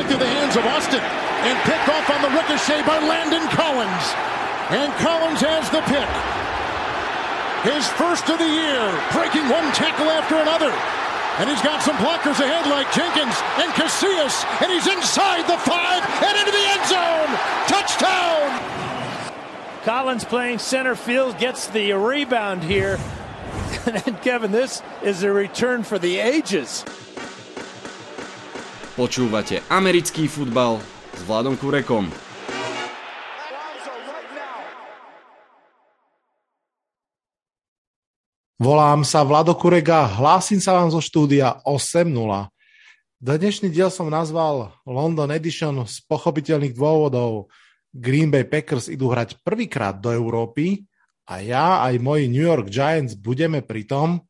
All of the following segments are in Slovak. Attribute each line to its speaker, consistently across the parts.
Speaker 1: Right through the hands of Austin. And picked off on the ricochet by Landon Collins. And Collins has the pick. His first of the year, breaking one tackle after another. And he's got some blockers ahead like Jenkins and Casillas. And he's inside the five and into the end zone. Touchdown!
Speaker 2: Collins playing center field gets the rebound here. and Kevin, this is a return for the ages.
Speaker 3: Počúvate americký futbal s Vladom Kurekom.
Speaker 4: Volám sa Vlado Kurega, hlásim sa vám zo štúdia 8.0. Dnešný diel som nazval London Edition z pochopiteľných dôvodov. Green Bay Packers idú hrať prvýkrát do Európy a ja aj moji New York Giants budeme pri tom.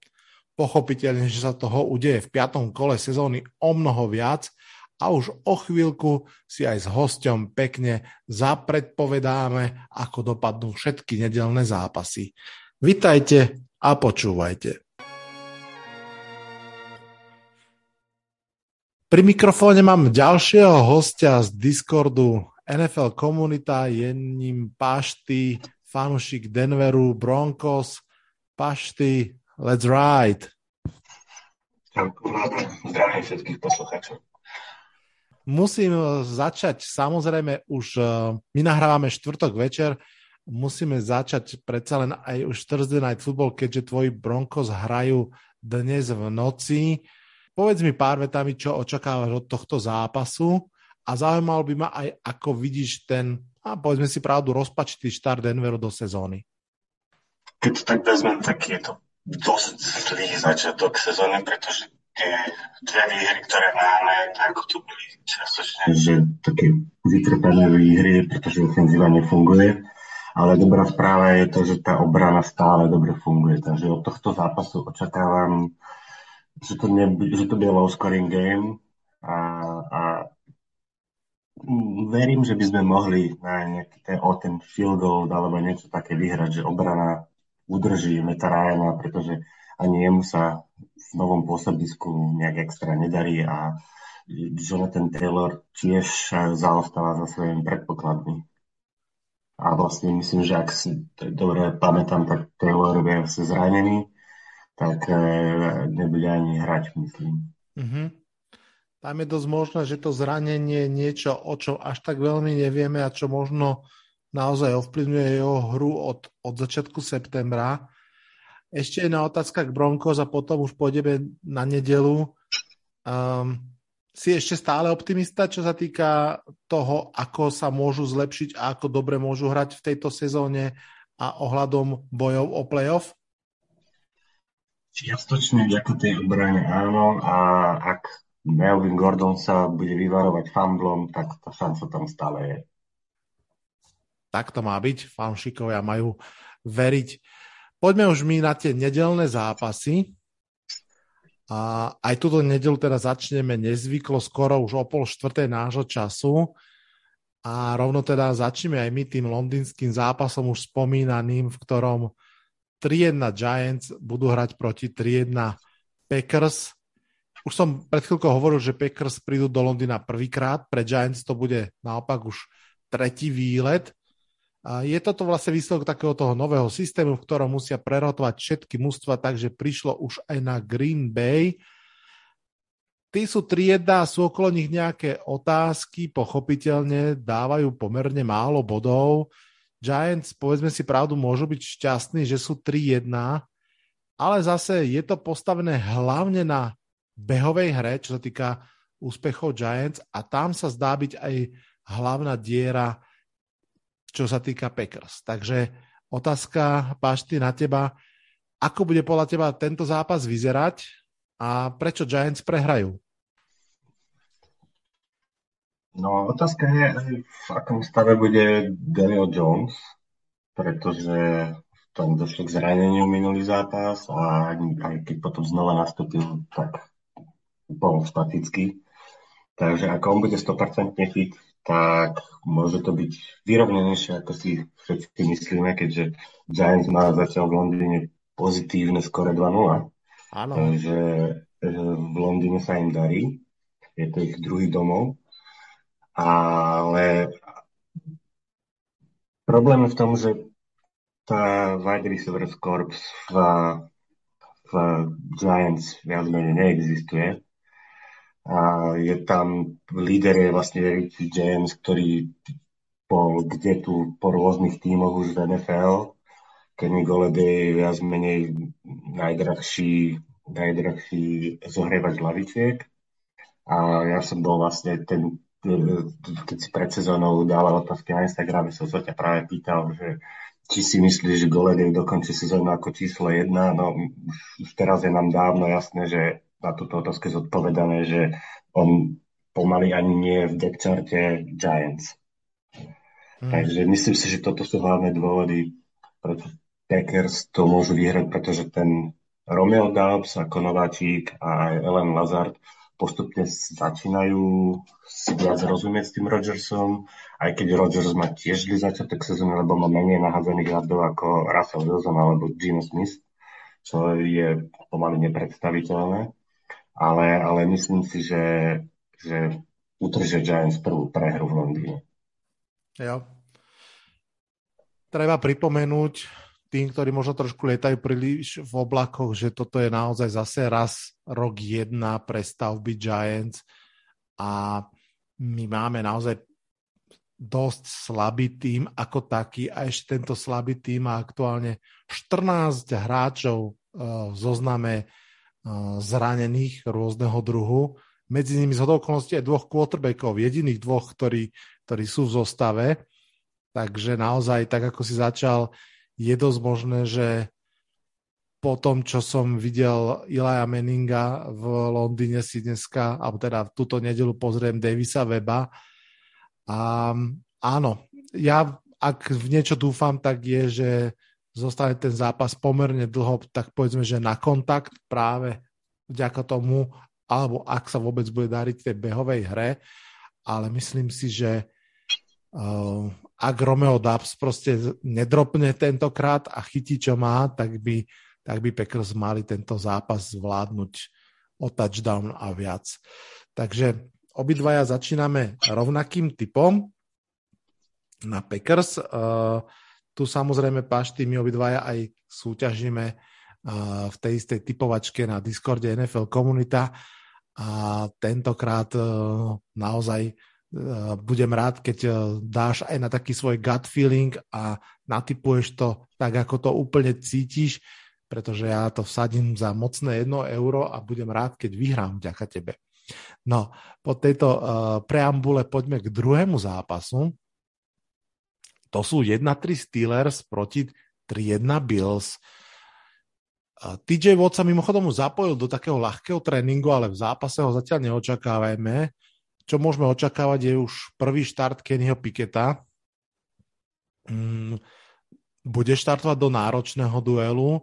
Speaker 4: Pochopiteľne, že sa toho udeje v piatom kole sezóny o mnoho viac a už o chvíľku si aj s hosťom pekne zapredpovedáme, ako dopadnú všetky nedelné zápasy. Vitajte a počúvajte. Pri mikrofóne mám ďalšieho hostia z Discordu NFL komunita, je ním Pašty, fanušik Denveru, Broncos, Pašty, let's ride.
Speaker 5: zdravím všetkých poslucháčov.
Speaker 4: Musím začať, samozrejme už, eh, my nahrávame štvrtok večer, musíme začať predsa len aj už Thursday Night Football, keďže tvoji Broncos hrajú dnes v noci. Povedz mi pár vetami, čo očakávaš od tohto zápasu a zaujímalo by ma aj, ako vidíš ten, a povedzme si pravdu, rozpačitý štart Denveru do sezóny.
Speaker 5: Keď to tak vezmem, tak je to dosť zlý začiatok sezóny, pretože tie dve výhry, ktoré máme, tak to boli častočne, že také vytrpené výhry, pretože ofenzíva nefunguje ale dobrá správa je to, že tá obrana stále dobre funguje. Takže od tohto zápasu očakávam, že to, ne, že to bude low scoring game a, a verím, že by sme mohli na nejaký ten, o ten field goal alebo niečo také vyhrať, že obrana udrží Meta Ryana, pretože ani jemu sa v novom pôsobisku nejak extra nedarí a Jonathan Taylor tiež zaostáva za svojimi predpokladmi. A vlastne myslím, že ak si dobre pamätám, tak Taylor je zranený, tak e, nebude ani hrať, myslím.
Speaker 4: Mm-hmm. Tam je dosť možné, že to zranenie je niečo, o čo až tak veľmi nevieme a čo možno naozaj ovplyvňuje jeho hru od, od začiatku septembra. Ešte jedna otázka k Broncos a potom už pôjdeme na nedelu. Um, si ešte stále optimista, čo sa týka toho, ako sa môžu zlepšiť a ako dobre môžu hrať v tejto sezóne a ohľadom bojov o playoff?
Speaker 5: Čiastočne vďaka tej obrane áno a ak Melvin Gordon sa bude vyvarovať famblom, tak tá šanca tam stále je.
Speaker 4: Tak to má byť, fanšikovia majú veriť. Poďme už my na tie nedelné zápasy. A aj túto nedelu teda začneme nezvyklo skoro už o pol štvrtej nášho času a rovno teda začneme aj my tým londýnským zápasom už spomínaným, v ktorom 3-1 Giants budú hrať proti 3-1 Packers. Už som pred chvíľkou hovoril, že Packers prídu do Londýna prvýkrát, pre Giants to bude naopak už tretí výlet. A je toto vlastne výsledok takého toho nového systému, v ktorom musia prerotovať všetky mužstva, takže prišlo už aj na Green Bay. Tí sú trieda, sú okolo nich nejaké otázky, pochopiteľne dávajú pomerne málo bodov. Giants, povedzme si pravdu, môžu byť šťastní, že sú 3-1, ale zase je to postavené hlavne na behovej hre, čo sa týka úspechov Giants a tam sa zdá byť aj hlavná diera čo sa týka Packers. Takže otázka, Pašty, na teba. Ako bude podľa teba tento zápas vyzerať a prečo Giants prehrajú?
Speaker 5: No, otázka je, v akom stave bude Daniel Jones, pretože tam došlo k zraneniu minulý zápas a aj keď potom znova nastúpil, tak bol statický. Takže ako on bude 100% fit, tak môže to byť vyrovnenejšie, ako si všetci myslíme, keďže Giants má zatiaľ v Londýne pozitívne skore 2-0. Takže v Londýne sa im darí. Je to ich druhý domov. Ale problém je v tom, že tá wide receivers corps v, v Giants viac menej neexistuje. A je tam líder je vlastne Richie James, ktorý bol kde tu po rôznych tímoch už v NFL. Kenny Golladay viac menej najdrahší, najdrahší zohrievač hlavičiek. A ja som bol vlastne ten, keď si pred sezónou dala otázky na Instagrame, som sa ťa práve pýtal, že či si myslíš, že Goledej dokončí sezónu ako číslo jedna, no už, už teraz je nám dávno jasné, že na túto otázku zodpovedané, že on pomaly ani nie je v depcharte Giants. Hmm. Takže myslím si, že toto sú hlavné dôvody, prečo Packers to môžu vyhrať, pretože ten Romeo Dobbs ako nováčik a aj Ellen Lazard postupne začínajú si viac rozumieť s tým Rodgersom, aj keď Rodgers má tiež zlý začiatok sezóny, lebo má menej nahádzaných yardov ako Russell Wilson alebo Gino Smith, čo je pomaly nepredstaviteľné. Ale, ale myslím si, že, že utržia Giants prvú prehru v Londýne.
Speaker 4: Jo. Treba pripomenúť, tým, ktorí možno trošku lietajú príliš v oblakoch, že toto je naozaj zase raz rok jedna pre stavby Giants a my máme naozaj dosť slabý tým ako taký a ešte tento slabý tým má aktuálne 14 hráčov v zozname zranených rôzneho druhu. Medzi nimi z okolností aj dvoch quarterbackov, jediných dvoch, ktorí, ktorí sú v zostave. Takže naozaj, tak ako si začal, je dosť možné, že po tom, čo som videl Ilaja Meninga v Londýne si dneska, alebo teda túto nedelu pozriem Davisa Weba. A áno, ja ak v niečo dúfam, tak je, že zostane ten zápas pomerne dlho, tak povedzme, že na kontakt práve vďaka tomu, alebo ak sa vôbec bude dariť tej behovej hre, ale myslím si, že uh, ak Romeo Dubs proste nedropne tentokrát a chytí, čo má, tak by, tak by Packers mali tento zápas zvládnuť o touchdown a viac. Takže obidvaja začíname rovnakým typom na Packers. Uh, tu samozrejme pašty my obidvaja aj súťažíme uh, v tej istej typovačke na Discorde NFL komunita a tentokrát uh, naozaj Eh, budem rád, keď eh, dáš aj na taký svoj gut feeling a natypuješ to tak, ako to úplne cítiš, pretože ja to vsadím za mocné 1 euro a budem rád, keď vyhrám vďaka tebe. No, po tejto preambule poďme k druhému zápasu. To sú 1-3 Steelers proti 3-1 Bills. TJ Watt sa mimochodom zapojil do takého ľahkého tréningu, ale v zápase ho zatiaľ neočakávajme čo môžeme očakávať je už prvý štart Kennyho Piketa. Mm, bude štartovať do náročného duelu.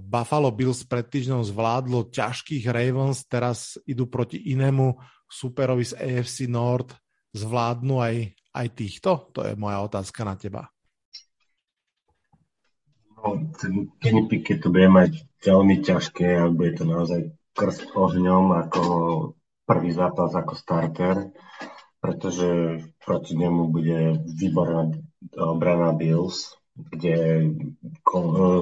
Speaker 4: Buffalo Bills pred týždňom zvládlo ťažkých Ravens, teraz idú proti inému superovi z AFC North. Zvládnu aj, aj týchto? To je moja otázka na teba.
Speaker 5: No, ten Kenny to bude mať veľmi ťažké a bude to naozaj krst ohňom, ako prvý zápas ako starter, pretože proti nemu bude výborná obrana Bills, kde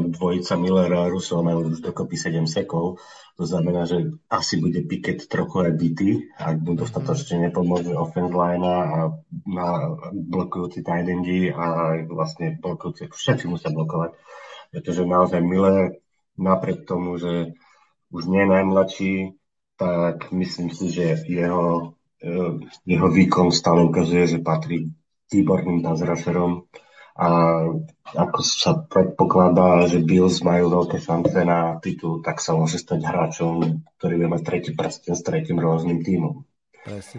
Speaker 5: dvojica Miller a Russo majú už dokopy 7 sekov. To znamená, že asi bude Piket trochu aj bitý, ak mu dostatočne nepomôže offense line a na blokujúci tight endi a vlastne blokujúci, všetci musia blokovať. Pretože naozaj Miller napriek tomu, že už nie je najmladší, tak myslím si, že jeho, eh, jeho výkon stále ukazuje, že patrí výborným bazrašerom a ako sa predpokladá, že Bills majú veľké šance na titul, tak sa môže stať hráčom, ktorý bude mať tretí prsten s tretím rôznym tímom.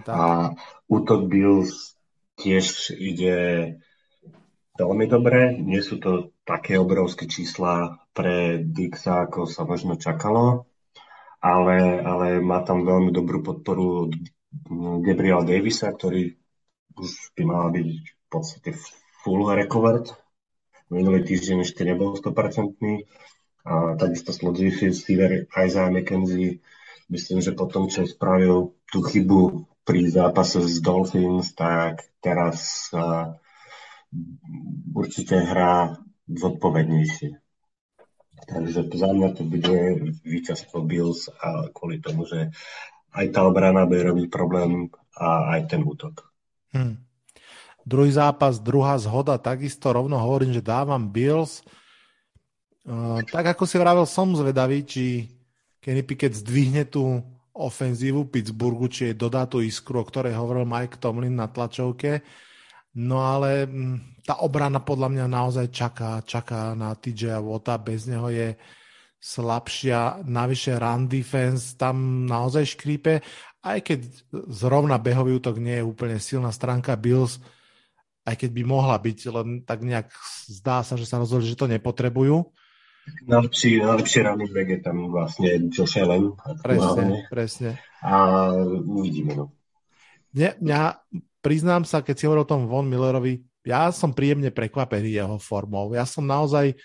Speaker 5: A útok Bills tiež ide veľmi dobre. Nie sú to také obrovské čísla pre Dixa, ako sa možno čakalo, ale, ale má tam veľmi dobrú podporu od Gabriela Davisa, ktorý už by mal byť v podstate full recovered. Minulý týždeň ešte nebol 100%. A takisto Slot Receiver Isaiah McKenzie. Myslím, že po čo spravil tú chybu pri zápase s Dolphins, tak teraz uh, určite hrá zodpovednejšie. Takže za mňa to bude víťazstvo Bills a kvôli tomu, že aj tá obrana bude robiť problém a aj ten útok. Hmm.
Speaker 4: Druhý zápas, druhá zhoda, takisto rovno hovorím, že dávam Bills. Uh, tak ako si vravel, som zvedavý, či Kenny Pickett zdvihne tú ofenzívu Pittsburghu, či jej dodá tú iskru, o ktorej hovoril Mike Tomlin na tlačovke. No ale mm, tá obrana podľa mňa naozaj čaká, čaká na TJ Wota, bez neho je slabšia, navyše run defense tam naozaj škrípe, aj keď zrovna behový útok nie je úplne silná stránka Bills, aj keď by mohla byť, len tak nejak zdá sa, že sa rozhodli, že to nepotrebujú.
Speaker 5: Najlepší, najlepší running back je tam vlastne Josh Allen.
Speaker 4: Presne, presne.
Speaker 5: A uvidíme. No.
Speaker 4: Mňa, mňa priznám sa, keď si hovoril o tom Von Millerovi, ja som príjemne prekvapený jeho formou. Ja som naozaj,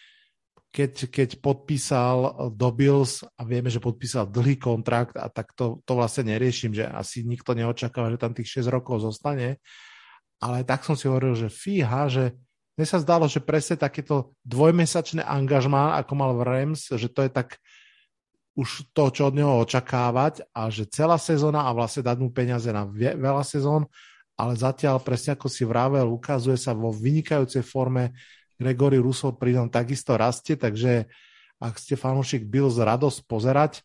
Speaker 4: keď, keď podpísal do Bills a vieme, že podpísal dlhý kontrakt a tak to, to vlastne neriešim, že asi nikto neočakáva, že tam tých 6 rokov zostane, ale tak som si hovoril, že fíha, že mne sa zdalo, že presne takéto dvojmesačné angažmá, ako mal v Rams, že to je tak už to, čo od neho očakávať a že celá sezóna a vlastne dať mu peniaze na veľa sezón ale zatiaľ presne ako si vravel, ukazuje sa vo vynikajúcej forme. Gregory Russell pri takisto rastie, takže ak ste fanúšik Bills radosť pozerať,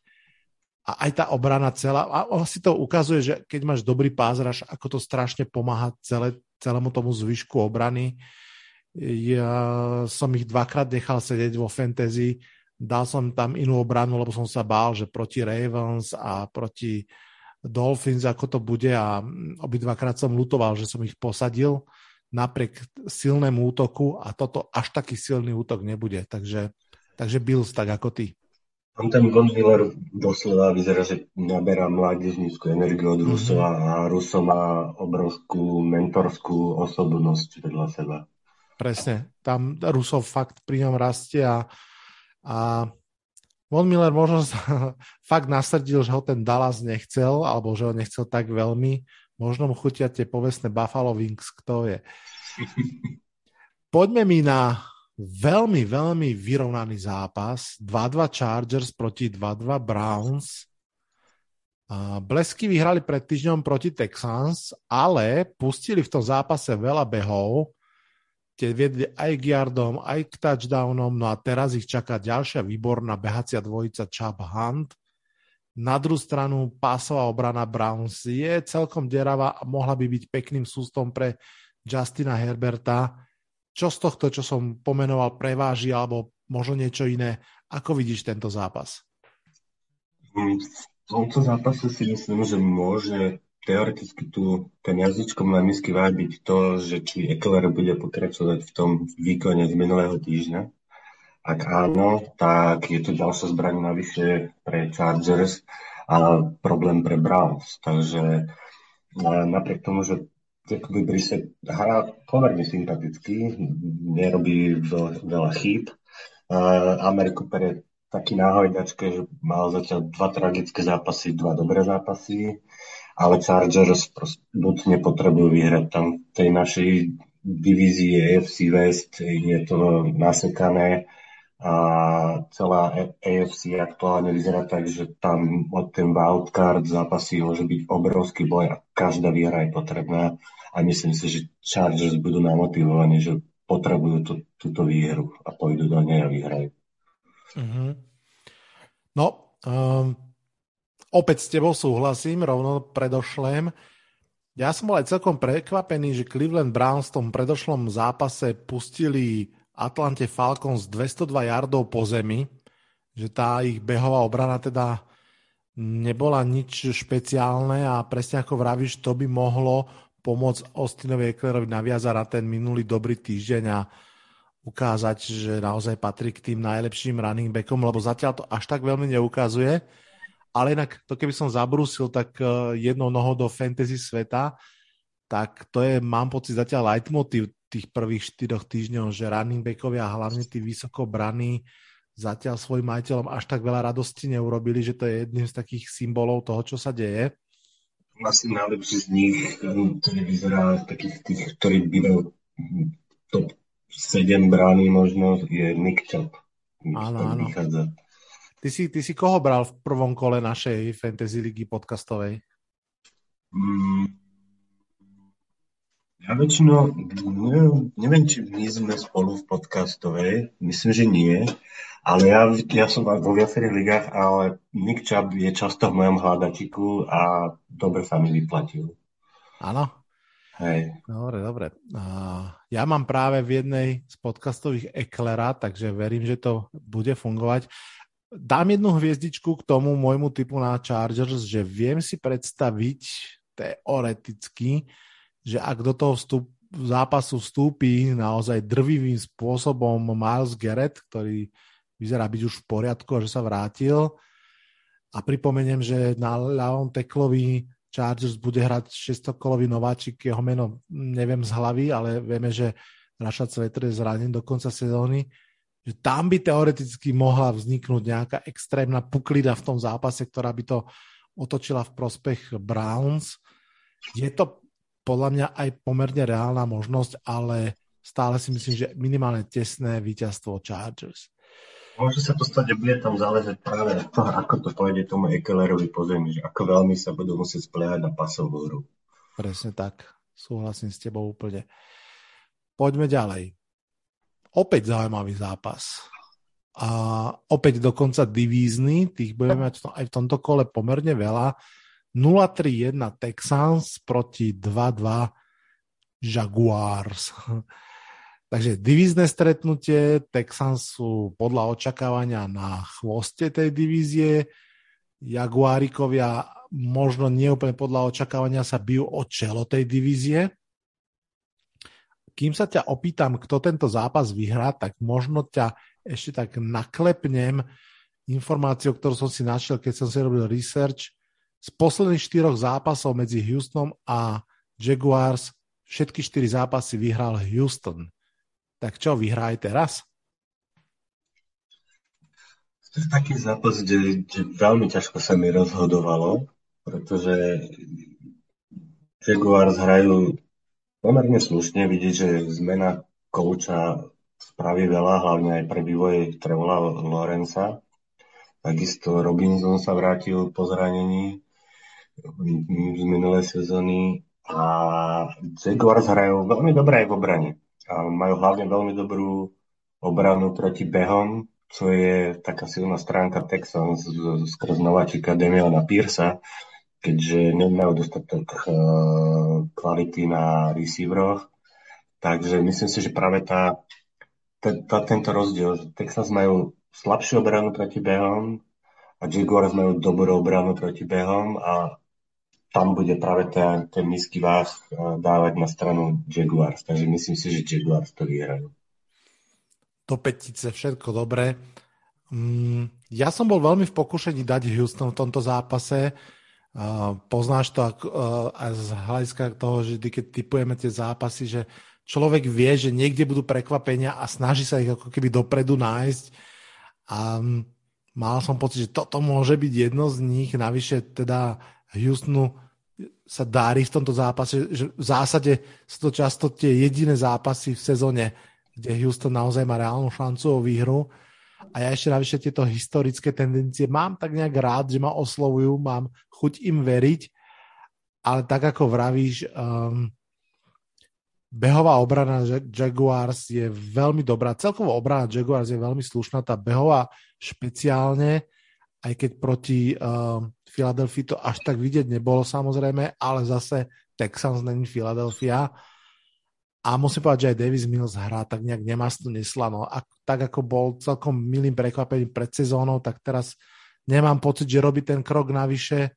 Speaker 4: a aj tá obrana celá, a si to ukazuje, že keď máš dobrý pázraž, ako to strašne pomáha celé, celému tomu zvyšku obrany. Ja som ich dvakrát nechal sedieť vo fantasy, dal som tam inú obranu, lebo som sa bál, že proti Ravens a proti Dolphins, ako to bude a obidvakrát som lutoval, že som ich posadil napriek silnému útoku a toto až taký silný útok nebude. Takže, takže Bills tak ako ty.
Speaker 5: Tam ten Von Miller doslova vyzerá, že naberá mládežníckú energiu od Rusova mm-hmm. a Ruso má obrovskú mentorskú osobnosť vedľa seba.
Speaker 4: Presne. Tam Rusov fakt pri ňom rastie a, a Von Miller možno sa fakt nasrdil, že ho ten Dallas nechcel, alebo že ho nechcel tak veľmi. Možno mu chutia tie povestné Buffalo Wings, kto je. Poďme mi na veľmi, veľmi vyrovnaný zápas. 2-2 Chargers proti 2-2 Browns. Blesky vyhrali pred týždňom proti Texans, ale pustili v tom zápase veľa behov tie viedli aj k yardom, aj k touchdownom, no a teraz ich čaká ďalšia výborná behacia dvojica Chubb Hunt. Na druhú stranu pásová obrana Browns je celkom deravá a mohla by byť pekným sústom pre Justina Herberta. Čo z tohto, čo som pomenoval, preváži alebo možno niečo iné? Ako vidíš tento zápas?
Speaker 5: V tomto zápase si myslím, že môže teoreticky tu ten jazyčkom na misky byť to, že či Eckler bude pokračovať v tom výkone z minulého týždňa. Ak áno, tak je to ďalšia zbraň navyše pre Chargers a problém pre Browns. Takže napriek tomu, že Jacoby Brissett hrá pomerne sympaticky, nerobí veľa chýb. Ameriku pre taký náhojdačke, že mal zatiaľ dva tragické zápasy, dva dobré zápasy ale Chargers buď nepotrebujú vyhrať tam v tej našej divízii AFC West je to nasekané a celá AFC aktuálne vyzerá tak, že tam od ten wildcard zápasy môže byť obrovský boj a každá výhra je potrebná a myslím si, že Chargers budú namotivovaní, že potrebujú tú, túto výhru a pôjdu do nej a vyhrajú.
Speaker 4: Mm-hmm. No, um, opäť s tebou súhlasím, rovno predošlem. Ja som bol aj celkom prekvapený, že Cleveland Browns v tom predošlom zápase pustili Atlante Falcons 202 yardov po zemi, že tá ich behová obrana teda nebola nič špeciálne a presne ako vravíš, to by mohlo pomôcť Austinovi Ecklerovi naviazať na ten minulý dobrý týždeň a ukázať, že naozaj patrí k tým najlepším running backom, lebo zatiaľ to až tak veľmi neukazuje. Ale inak to keby som zabrúsil tak uh, jednou nohou do fantasy sveta, tak to je, mám pocit, zatiaľ leitmotiv tých prvých štyroch týždňov, že running backovia, hlavne tí vysoko braní, zatiaľ svojim majiteľom až tak veľa radosti neurobili, že to je jedným z takých symbolov toho, čo sa deje.
Speaker 5: Asi najlepší z nich, ktorý vyzerá takých tých, ktorí bývajú top 7 brány možno, je Nick Chubb.
Speaker 4: Áno, áno. Ty si, ty si koho bral v prvom kole našej Fantasy ligy podcastovej?
Speaker 5: Mm, ja väčšinou, neviem, neviem, či my sme spolu v podcastovej, myslím, že nie, ale ja, ja som vo viacerých ligách, ale Nick Chubb je často v mojom hľadačiku a dobre sa mi vyplatil.
Speaker 4: Áno?
Speaker 5: Hej.
Speaker 4: Dobre, dobre. Ja mám práve v jednej z podcastových Eklera, takže verím, že to bude fungovať. Dám jednu hviezdičku k tomu môjmu typu na Chargers, že viem si predstaviť teoreticky, že ak do toho vstup, zápasu vstúpi naozaj drvivým spôsobom Miles Garrett, ktorý vyzerá byť už v poriadku a že sa vrátil. A pripomeniem, že na ľavom teklovi Chargers bude hrať 600-kolový nováčik, jeho meno neviem z hlavy, ale vieme, že Rashad Slater je zranený do konca sezóny, že tam by teoreticky mohla vzniknúť nejaká extrémna puklida v tom zápase, ktorá by to otočila v prospech Browns. Je to podľa mňa aj pomerne reálna možnosť, ale stále si myslím, že minimálne tesné víťazstvo Chargers.
Speaker 5: Môže sa to stať, bude tam záležať práve na to, ako to pôjde tomu Ekelerovi po zemi, že ako veľmi sa budú musieť spliehať na pasovú hru.
Speaker 4: Presne tak. Súhlasím s tebou úplne. Poďme ďalej. Opäť zaujímavý zápas. A opäť dokonca divízny, tých budeme mať aj v tomto kole pomerne veľa. 0-3-1 Texans proti 2-2 Jaguars. Takže divízne stretnutie, Texans sú podľa očakávania na chvoste tej divízie, Jaguárikovia možno nie úplne podľa očakávania sa bijú o čelo tej divízie. Kým sa ťa opýtam, kto tento zápas vyhrá, tak možno ťa ešte tak naklepnem informáciou, ktorú som si našiel, keď som si robil research z posledných štyroch zápasov medzi Houstonom a Jaguars všetky štyri zápasy vyhral Houston. Tak čo, vyhrá aj teraz?
Speaker 5: To je taký zápas, kde, kde veľmi ťažko sa mi rozhodovalo, pretože Jaguars hrajú pomerne slušne, vidieť, že zmena kouča spraví veľa, hlavne aj pre vývoj Trevola Lorenza. Takisto Robinson sa vrátil po zranení z minulej sezóny a Jaguars hrajú veľmi dobré aj v obrane. A majú hlavne veľmi dobrú obranu proti behom, čo je taká silná stránka Texans skrz nováčika Demiona Piersa, keďže nemajú dostatok uh, kvality na receiveroch. Takže myslím si, že práve tá, tá, tento rozdiel, Texans majú slabšiu obranu proti behom a Jaguars majú dobrú obranu proti behom a tam bude práve ten, ten nízky váh eh, dávať na stranu Jaguars. Takže myslím si, že Jaguars to vyhrajú.
Speaker 4: Do petice, všetko dobré. Mm, ja som bol veľmi v pokušení dať Houston v tomto zápase. Uh, poznáš to aj z hľadiska toho, že keď typujeme tie zápasy, že človek vie, že niekde budú prekvapenia a snaží sa ich ako keby dopredu nájsť. A um, mal som pocit, že toto môže byť jedno z nich. Navyše teda Houstonu sa dári v tomto zápase, že v zásade sú to často tie jediné zápasy v sezóne, kde Houston naozaj má reálnu šancu o výhru. A ja ešte navyše tieto historické tendencie mám tak nejak rád, že ma oslovujú, mám chuť im veriť, ale tak ako vravíš, um, behová obrana Jaguars je veľmi dobrá. Celkovo obrana Jaguars je veľmi slušná, tá behová špeciálne, aj keď proti um, Philadelphia to až tak vidieť nebolo samozrejme, ale zase Texans není Philadelphia. A musím povedať, že aj Davis Mills hrá tak nejak nemastno neslano. A tak ako bol celkom milým prekvapením pred sezónou, tak teraz nemám pocit, že robí ten krok navyše.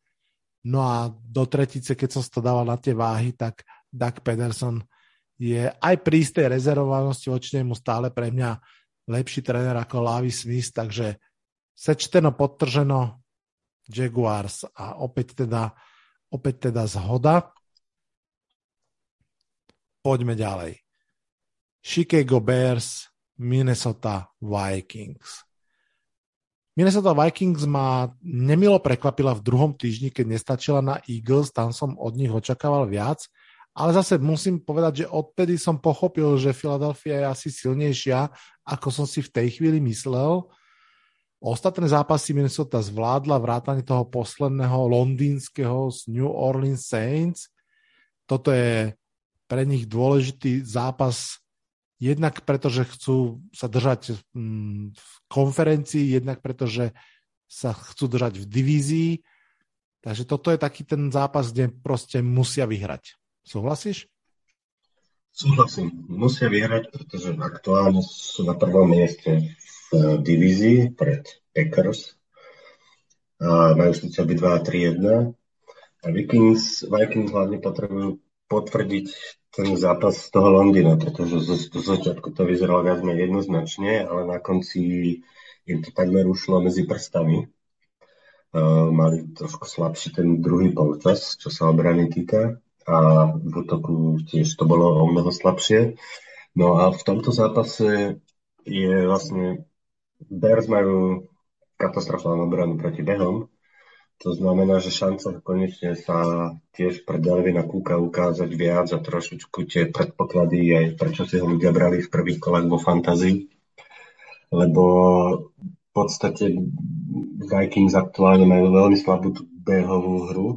Speaker 4: No a do tretice, keď som to dával na tie váhy, tak Doug Pederson je aj pri istej rezervovanosti voči nemu stále pre mňa lepší tréner ako Lavi Smith, takže sečteno, podtrženo, Jaguars a opäť teda, opäť teda zhoda. Poďme ďalej. Chicago Bears, Minnesota Vikings. Minnesota Vikings ma nemilo prekvapila v druhom týždni, keď nestačila na Eagles, tam som od nich očakával viac, ale zase musím povedať, že odtedy som pochopil, že Philadelphia je asi silnejšia, ako som si v tej chvíli myslel. Ostatné zápasy Minnesota zvládla vrátane toho posledného londýnskeho z New Orleans Saints. Toto je pre nich dôležitý zápas Jednak preto, že chcú sa držať mm, v konferencii, jednak preto, že sa chcú držať v divízii. Takže toto je taký ten zápas, kde proste musia vyhrať. Súhlasíš?
Speaker 5: Súhlasím. Musia vyhrať, pretože aktuálne sú na prvom mieste v divízii pred Packers. A majú síce byť 2 3 1. A Vikings, Vikings hlavne potrebujú potvrdiť ten zápas z toho Londýna, pretože zo, zo začiatku to vyzeralo viac menej jednoznačne, ale na konci im to takmer ušlo medzi prstami. Uh, mali trošku slabší ten druhý polčas, čo sa obrany týka a v útoku tiež to bolo o mnoho slabšie. No a v tomto zápase je vlastne Bears majú katastrofálnu obranu proti behom, to znamená, že šanca konečne sa tiež pre Delvina Kúka ukázať viac a trošičku tie predpoklady aj prečo si ho ľudia brali v prvých kolách vo fantazii. Lebo v podstate Vikings aktuálne majú veľmi slabú behovú hru.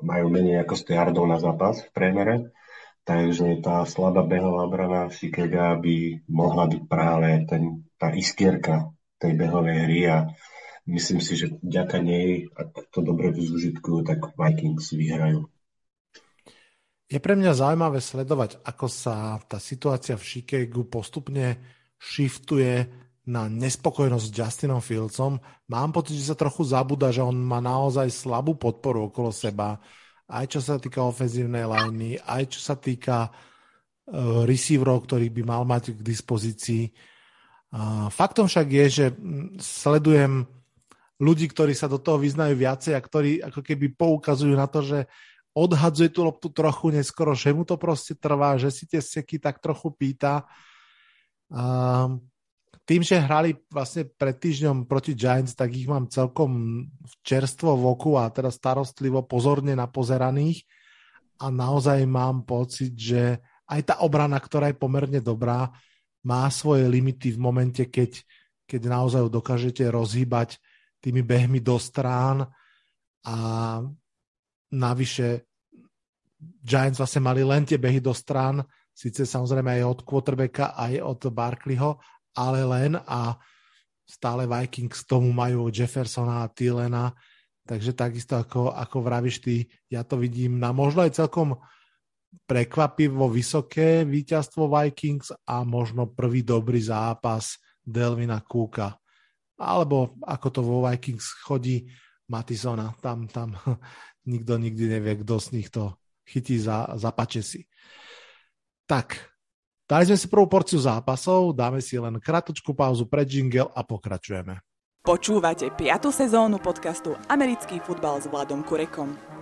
Speaker 5: Majú menej ako 100 yardov na zápas v priemere. Takže tá slabá behová obrana Chicago by mohla byť práve ten, tá iskierka tej behovej hry a myslím si, že vďaka nej, ak to dobre vyzužitkujú, tak Vikings vyhrajú.
Speaker 4: Je pre mňa zaujímavé sledovať, ako sa tá situácia v Chicagu postupne shiftuje na nespokojnosť s Justinom Fieldsom. Mám pocit, že sa trochu zabúda, že on má naozaj slabú podporu okolo seba, aj čo sa týka ofenzívnej liney, aj čo sa týka uh, receiverov, ktorých by mal mať k dispozícii. Uh, faktom však je, že sledujem ľudí, ktorí sa do toho vyznajú viacej a ktorí ako keby poukazujú na to, že odhadzuje tú loptu trochu neskoro, že mu to proste trvá, že si tie seky tak trochu pýta. Tým, že hrali vlastne pred týždňom proti Giants, tak ich mám celkom čerstvo v oku a teda starostlivo pozorne napozeraných a naozaj mám pocit, že aj tá obrana, ktorá je pomerne dobrá, má svoje limity v momente, keď, keď naozaj dokážete rozhýbať tými behmi do strán a navyše Giants vlastne mali len tie behy do strán, síce samozrejme aj od quarterbacka, aj od Barkleyho, ale len a stále Vikings tomu majú Jeffersona a Thielena, takže takisto ako, ako vravíš ty, ja to vidím na možno aj celkom prekvapivo vysoké víťazstvo Vikings a možno prvý dobrý zápas Delvina Kúka alebo ako to vo Vikings chodí Matisona, tam, tam nikto nikdy nevie, kto z nich to chytí za, za pačesy. Tak, dali sme si prvú porciu zápasov, dáme si len kratučku pauzu pre jingle a pokračujeme.
Speaker 6: Počúvate 5. sezónu podcastu Americký futbal s Vladom Kurekom.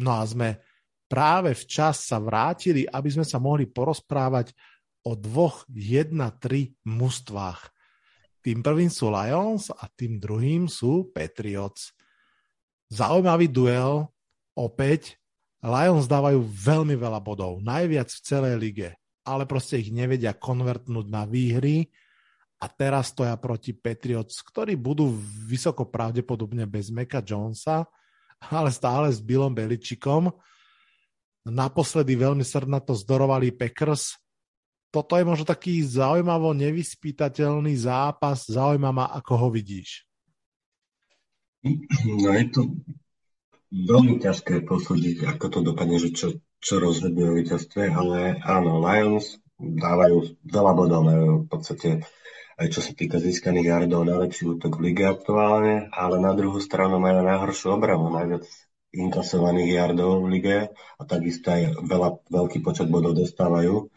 Speaker 4: No a sme práve včas sa vrátili, aby sme sa mohli porozprávať o dvoch 1-3 mužstvách. Tým prvým sú Lions a tým druhým sú Patriots. Zaujímavý duel, opäť Lions dávajú veľmi veľa bodov, najviac v celej lige, ale proste ich nevedia konvertnúť na výhry a teraz stoja proti Patriots, ktorí budú vysoko pravdepodobne bez Meka Jonesa, ale stále s Billom Beličikom. Naposledy veľmi srdnato zdorovali Packers toto je možno taký zaujímavo nevyspytateľný zápas. Zaujíma ma, ako ho vidíš.
Speaker 5: No je to veľmi ťažké posúdiť, ako to dopadne, že čo, čo rozhodne o víťazstve, ale áno, Lions dávajú veľa bodov, v podstate aj čo sa týka získaných yardov, najlepší útok v lige aktuálne, ale na druhú stranu majú najhoršiu obranu, najviac inkasovaných yardov v lige a takisto aj veľa, veľký počet bodov dostávajú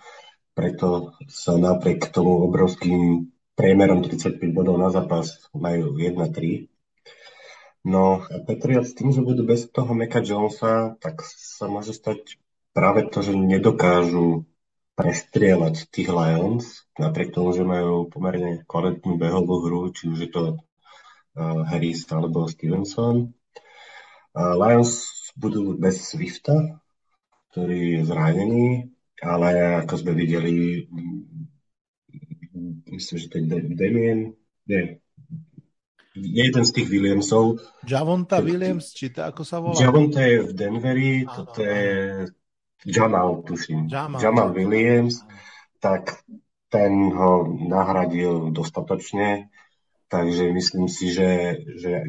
Speaker 5: preto sa napriek tomu obrovským priemerom 35 bodov na zápas majú 1-3. No a Patriots tým, že budú bez toho Meka Jonesa, tak sa môže stať práve to, že nedokážu prestrieľať tých Lions, napriek tomu, že majú pomerne kvalitnú behovú hru, či už je to uh, Harris alebo Stevenson. Uh, Lions budú bez Swifta, ktorý je zranený, ale ako sme videli, myslím, že to je Damien, nie, jeden z tých Williamsov.
Speaker 4: Javonta Williams, či to ako sa volá?
Speaker 5: Javonta je v Denveri, toto je Jamal, tuším. Jamal, Jamal Williams, tak ten ho nahradil dostatočne, takže myslím si, že, že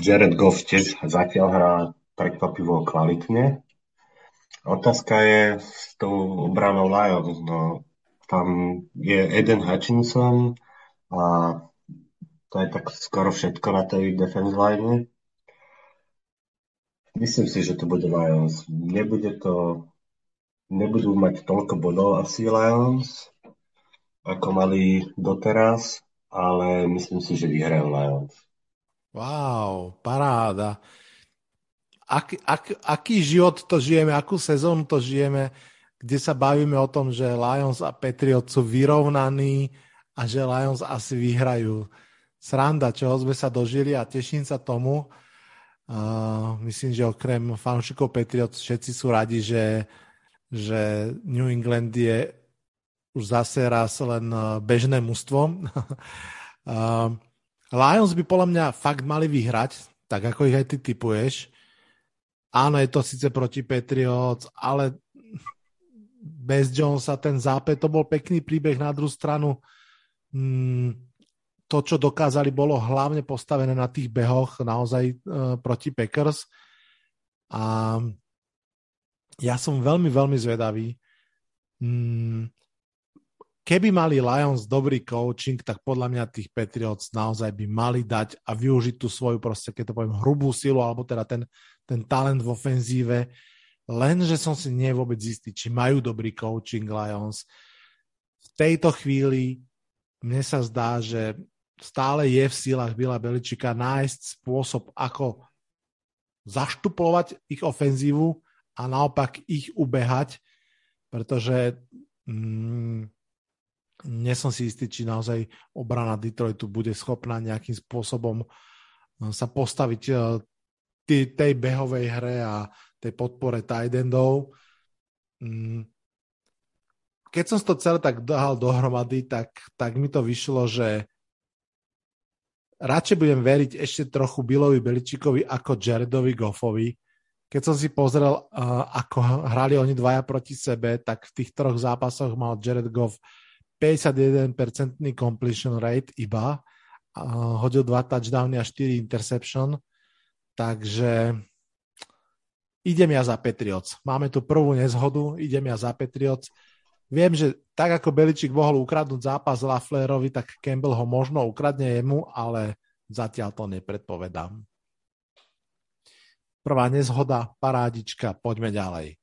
Speaker 5: Jared Goff tiež zatiaľ hrá prekvapivo kvalitne. Otázka je s tou obranou Lions. No, tam je Eden Hutchinson a to je tak skoro všetko na tej defense line. Myslím si, že to bude Lions. Nebude to... Nebudú mať toľko bodov asi Lions, ako mali doteraz, ale myslím si, že vyhrajú Lions.
Speaker 4: Wow, paráda. Ak, ak, aký život to žijeme, akú sezónu to žijeme, kde sa bavíme o tom, že Lions a Patriots sú vyrovnaní a že Lions asi vyhrajú sranda, čoho sme sa dožili a teším sa tomu. Myslím, že okrem fanúšikov Patriots všetci sú radi, že, že New England je už zase raz len bežné mužstvo. uh, Lions by podľa mňa fakt mali vyhrať, tak ako ich aj ty typuješ. Áno, je to síce proti Patriots, ale bez Jonesa ten zápet, to bol pekný príbeh na druhú stranu. Hmm, to, čo dokázali, bolo hlavne postavené na tých behoch naozaj uh, proti Packers. A ja som veľmi, veľmi zvedavý. Mm, keby mali Lions dobrý coaching, tak podľa mňa tých Patriots naozaj by mali dať a využiť tú svoju proste, keď to poviem, hrubú silu, alebo teda ten, ten talent v ofenzíve. Lenže som si nie vôbec istý, či majú dobrý coaching Lions. V tejto chvíli mne sa zdá, že stále je v sílach Bila Beličika nájsť spôsob, ako zaštuplovať ich ofenzívu a naopak ich ubehať, pretože mm, nie som si istý, či naozaj obrana Detroitu bude schopná nejakým spôsobom eh, sa postaviť eh, tej, behovej hre a tej podpore tight endov. Mm, keď som to celé tak dahal dohromady, tak, tak mi to vyšlo, že radšej budem veriť ešte trochu Billovi Beličikovi ako Jaredovi Goffovi. Keď som si pozrel, uh, ako hrali oni dvaja proti sebe, tak v tých troch zápasoch mal Jared Goff 51% completion rate iba. Hodil dva touchdowny a 4 interception. Takže idem ja za Patriots. Máme tu prvú nezhodu, idem ja za Patriots. Viem, že tak ako Beličik mohol ukradnúť zápas Laflerovi, tak Campbell ho možno ukradne jemu, ale zatiaľ to nepredpovedám. Prvá nezhoda, parádička, poďme ďalej.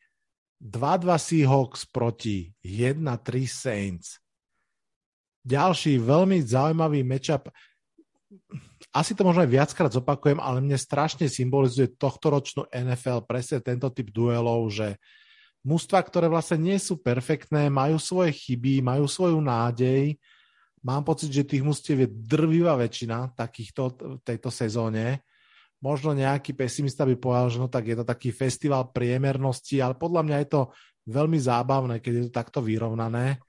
Speaker 4: 2-2 Seahawks proti 1-3 Saints. Ďalší veľmi zaujímavý matchup. Asi to možno aj viackrát zopakujem, ale mne strašne symbolizuje tohto ročnú NFL presne tento typ duelov, že Mústva, ktoré vlastne nie sú perfektné, majú svoje chyby, majú svoju nádej. Mám pocit, že tých mústiev je drvivá väčšina takýchto v tejto sezóne. Možno nejaký pesimista by povedal, že no tak je to taký festival priemernosti, ale podľa mňa je to veľmi zábavné, keď je to takto vyrovnané.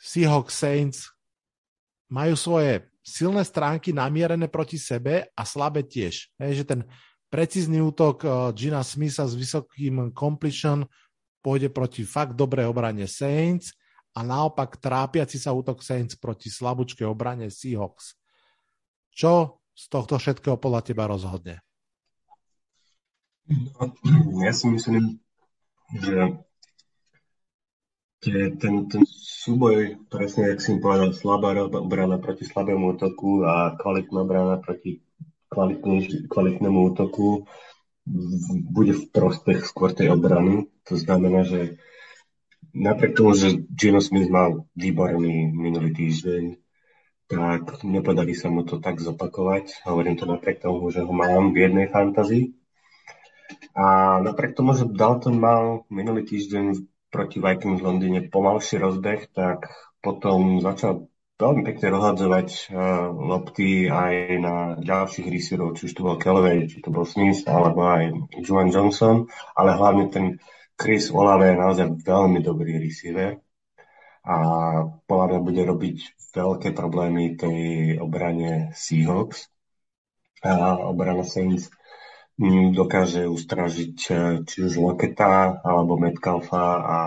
Speaker 4: Seahawks Saints majú svoje silné stránky namierené proti sebe a slabé tiež. Hej, že ten Precízny útok eh, Gina Smitha s vysokým completion pôjde proti fakt dobrej obrane Saints a naopak trápiaci sa útok Saints proti slabúčkej obrane Seahawks. Čo z tohto všetkého podľa teba rozhodne?
Speaker 5: Ja si myslím, že ten, ten súboj, presne jak si im povedal, slabá obrana proti slabému útoku a kvalitná obrana proti kvalitnému útoku bude v prospech skôr tej obrany. To znamená, že napriek tomu, že Gino Smith mal výborný minulý týždeň, tak nepodarí sa mu to tak zopakovať. Hovorím to napriek tomu, že ho mám v jednej fantazii. A napriek tomu, že Dalton mal minulý týždeň proti Vikings v Londýne pomalší rozbeh, tak potom začal veľmi pekne rozhadzovať uh, lopty aj na ďalších receiverov, či už to bol Kelvey, či to bol Smith, alebo aj Juan Johnson, ale hlavne ten Chris Olave je naozaj veľmi dobrý receiver a podľa mňa bude robiť veľké problémy tej obrane Seahawks. A obrana Saints dokáže ustražiť e, či už Loketa alebo Metcalfa a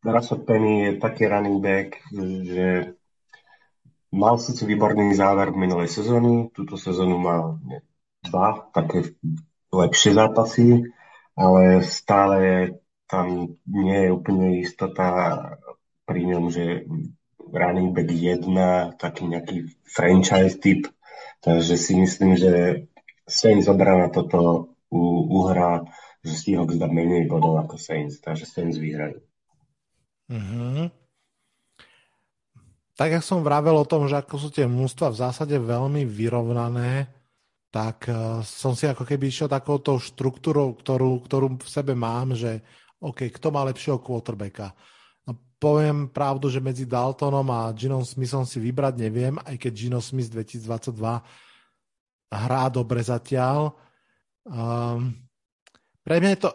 Speaker 5: Russell Penny je taký running back, že mal síce výborný záver v minulej sezóny, túto sezónu mal dva také lepšie zápasy, ale stále tam nie je úplne istota pri ňom, že running back 1, taký nejaký franchise typ, takže si myslím, že Saints obrana toto uhrá, že Seahawks dá menej bodov ako Saints, takže Saints vyhrajú.
Speaker 4: Mm-hmm. Tak, jak som vravel o tom, že ako sú tie mústva v zásade veľmi vyrovnané, tak uh, som si ako keby išiel takouto štruktúrou, ktorú, ktorú v sebe mám, že OK, kto má lepšieho quarterbacka? No, poviem pravdu, že medzi Daltonom a Ginom Smithom si vybrať neviem, aj keď Gino Smith 2022 hrá dobre zatiaľ. Um, pre mňa je to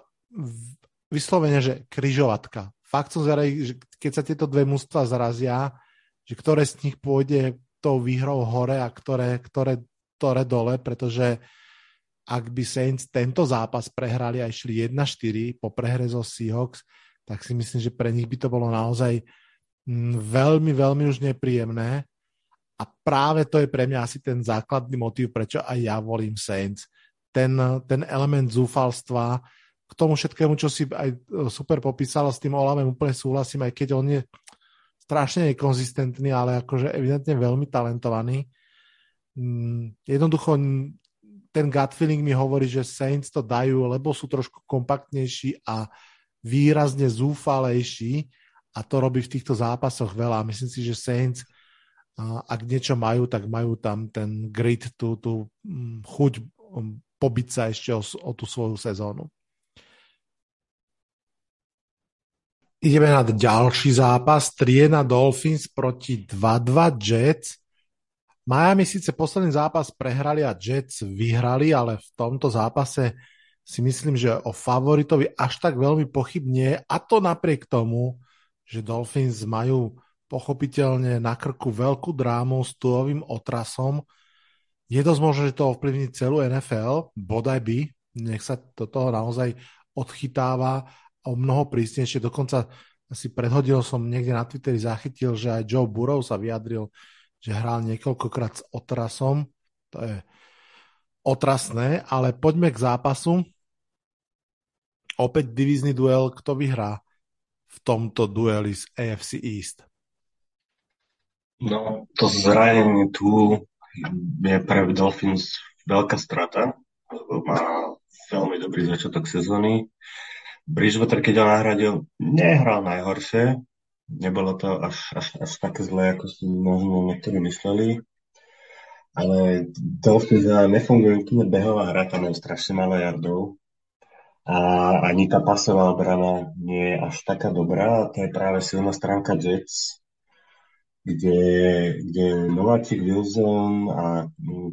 Speaker 4: vyslovene, že kryžovatka fakt som zvedavý, že keď sa tieto dve mužstva zrazia, že ktoré z nich pôjde tou výhrou hore a ktoré, ktoré, ktoré dole, pretože ak by Saints tento zápas prehrali a išli 1-4 po prehre zo Seahawks, tak si myslím, že pre nich by to bolo naozaj mm, veľmi, veľmi už nepríjemné. A práve to je pre mňa asi ten základný motív, prečo aj ja volím Saints. Ten, ten element zúfalstva, k tomu všetkému, čo si aj e, super popísala, s tým Olamem úplne súhlasím, aj keď on je strašne nekonzistentný, ale akože evidentne veľmi talentovaný. Mm, jednoducho ten gut feeling mi hovorí, že Saints to dajú, lebo sú trošku kompaktnejší a výrazne zúfalejší a to robí v týchto zápasoch veľa. Myslím si, že Saints ak niečo majú, tak majú tam ten grit, tú, tú mm, chuť mm, pobiť sa ešte o, o tú svoju sezónu. Ideme na ďalší zápas. Triena Dolphins proti 2-2 Jets. Miami síce posledný zápas prehrali a Jets vyhrali, ale v tomto zápase si myslím, že o favoritovi až tak veľmi pochybne a to napriek tomu, že Dolphins majú pochopiteľne na krku veľkú drámu s tulovým otrasom. Je dosť možné, že to ovplyvní celú NFL, bodaj by, nech sa do toho naozaj odchytáva o mnoho prísnejšie. Dokonca asi predhodil som niekde na Twitteri zachytil, že aj Joe Burrow sa vyjadril, že hral niekoľkokrát s otrasom. To je otrasné, ale poďme k zápasu. Opäť divízny duel, kto vyhrá v tomto dueli z AFC East?
Speaker 5: No, to zranenie tu je pre Dolphins veľká strata. Má veľmi dobrý začiatok sezóny. Bridgewater, keď ho nahradil, nehral najhoršie. Nebolo to až, až, až také zlé, ako si možno niektorí mysleli. Ale Dolphins nefungujú úplne behová hra, tam je strašne malo jardov. A ani tá pasová obrana nie je až taká dobrá. To je práve silná stránka Jets, kde, kde Nováčik Wilson a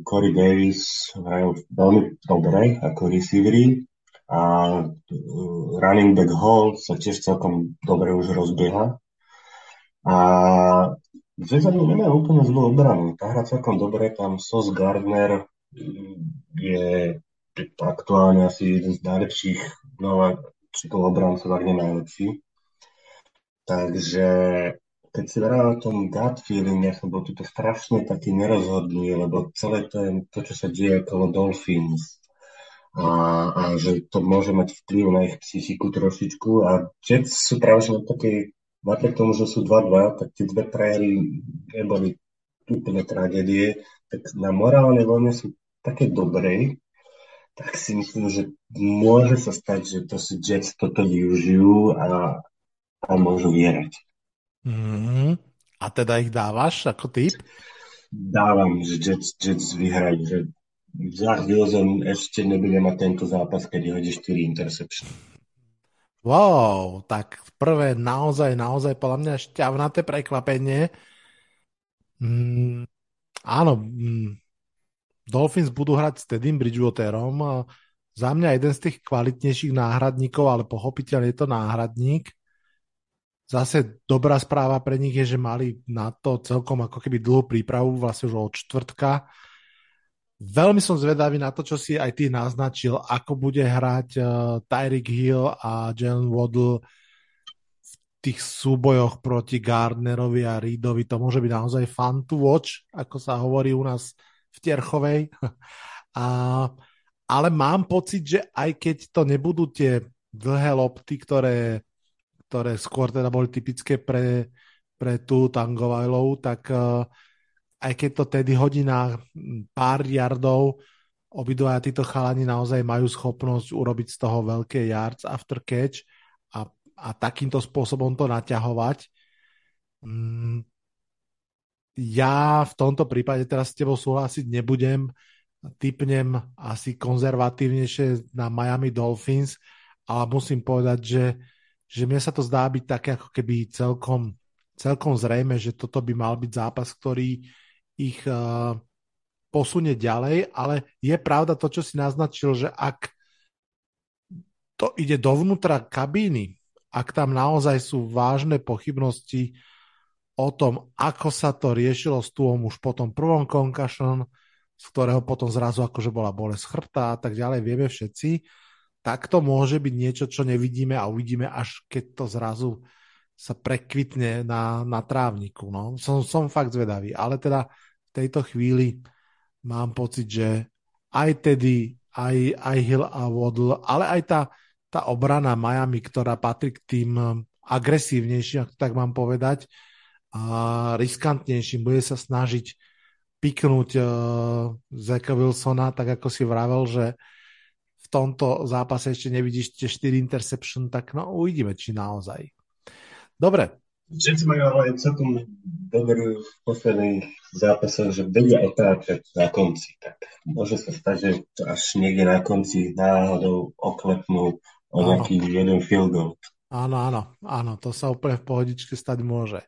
Speaker 5: Corey Davis hrajú veľmi dobre ako receivery a uh, running back Hall sa tiež celkom dobre už rozbieha. A Zvezani nemajú úplne zlú obranu. Tá hra celkom dobre, tam Sos Gardner mm, je aktuálne asi jeden z najlepších, no či to obrancov, ak nie najlepší. Takže keď si verám o tom gut feeling, ja som bol tuto strašne taký nerozhodný, lebo celé to, je, to čo sa deje okolo Dolphins, a, a že to môže mať vplyv na ich psychiku trošičku a Jets sú práve že také, napriek tomu, že sú 2-2, tak tie dve prehry neboli úplne tragédie, tak na morálnej voľne sú také dobré, tak si myslím, že môže sa stať, že to si Jets toto využijú a, a môžu vierať.
Speaker 4: Mm-hmm. A teda ich dávaš ako typ?
Speaker 5: Dávam, že Jets, Jets vyhrajú, že Zach Wilson ešte nebude mať tento zápas, keď hodí 4 interception.
Speaker 4: Wow, tak prvé naozaj, naozaj podľa mňa šťavnaté prekvapenie. Mm, áno, mm, Dolphins budú hrať s Teddym Bridgewaterom. Za mňa jeden z tých kvalitnejších náhradníkov, ale pochopiteľne je to náhradník. Zase dobrá správa pre nich je, že mali na to celkom ako keby dlhú prípravu, vlastne už od čtvrtka. Veľmi som zvedavý na to, čo si aj ty naznačil, ako bude hrať uh, Tyreek Hill a Jalen Waddle v tých súbojoch proti Gardnerovi a Reedovi. To môže byť naozaj fun to watch, ako sa hovorí u nás v Tierchovej. A, ale mám pocit, že aj keď to nebudú tie dlhé lopty, ktoré, ktoré skôr teda boli typické pre, pre tú Tangovajlov, tak uh, aj keď to tedy hodí na pár yardov, obidvaja títo chalani naozaj majú schopnosť urobiť z toho veľké yards after catch a, a takýmto spôsobom to naťahovať. Mm, ja v tomto prípade teraz s tebou súhlasiť nebudem. Typnem asi konzervatívnejšie na Miami Dolphins, ale musím povedať, že, že mne sa to zdá byť také ako keby celkom, celkom zrejme, že toto by mal byť zápas, ktorý ich uh, posunie ďalej, ale je pravda to, čo si naznačil, že ak to ide dovnútra kabíny, ak tam naozaj sú vážne pochybnosti, o tom, ako sa to riešilo s túom už po tom prvom concussion, z ktorého potom zrazu akože bola bolesť chrbta a tak ďalej, vieme všetci, tak to môže byť niečo, čo nevidíme a uvidíme, až keď to zrazu sa prekvitne na, na trávniku. No. Som, som fakt zvedavý, ale teda tejto chvíli mám pocit, že aj tedy, aj, aj Hill a Waddle, ale aj tá, tá obrana Miami, ktorá patrí k tým agresívnejším, ak tak mám povedať, a riskantnejším, bude sa snažiť piknúť uh, Zeka Wilsona, tak ako si vravel, že v tomto zápase ešte nevidíš tie 4 interception, tak no uvidíme, či naozaj. Dobre.
Speaker 5: Všetci majú ale celkom dobrú v posledných zápasoch, že vedia otáčať na konci. Tak môže sa stať, že až niekde na konci náhodou oklepnú o nejaký jeden field goal.
Speaker 4: Áno, áno, áno, to sa úplne v pohodičke stať môže.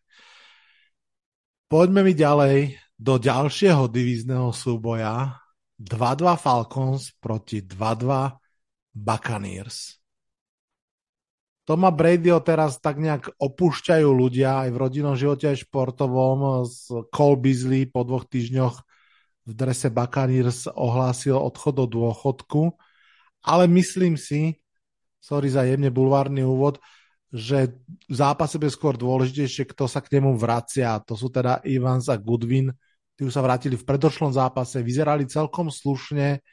Speaker 4: Poďme mi ďalej do ďalšieho divízneho súboja. 2-2 Falcons proti 2-2 Buccaneers. Toma Bradyho teraz tak nejak opúšťajú ľudia aj v rodinnom živote, aj športovom. Cole Beasley po dvoch týždňoch v drese Buccaneers ohlásil odchod do dôchodku. Ale myslím si, sorry za jemne bulvárny úvod, že v zápase bude skôr dôležitejšie, kto sa k nemu vracia. To sú teda Evans a Goodwin. Tí už sa vrátili v predošlom zápase, vyzerali celkom slušne.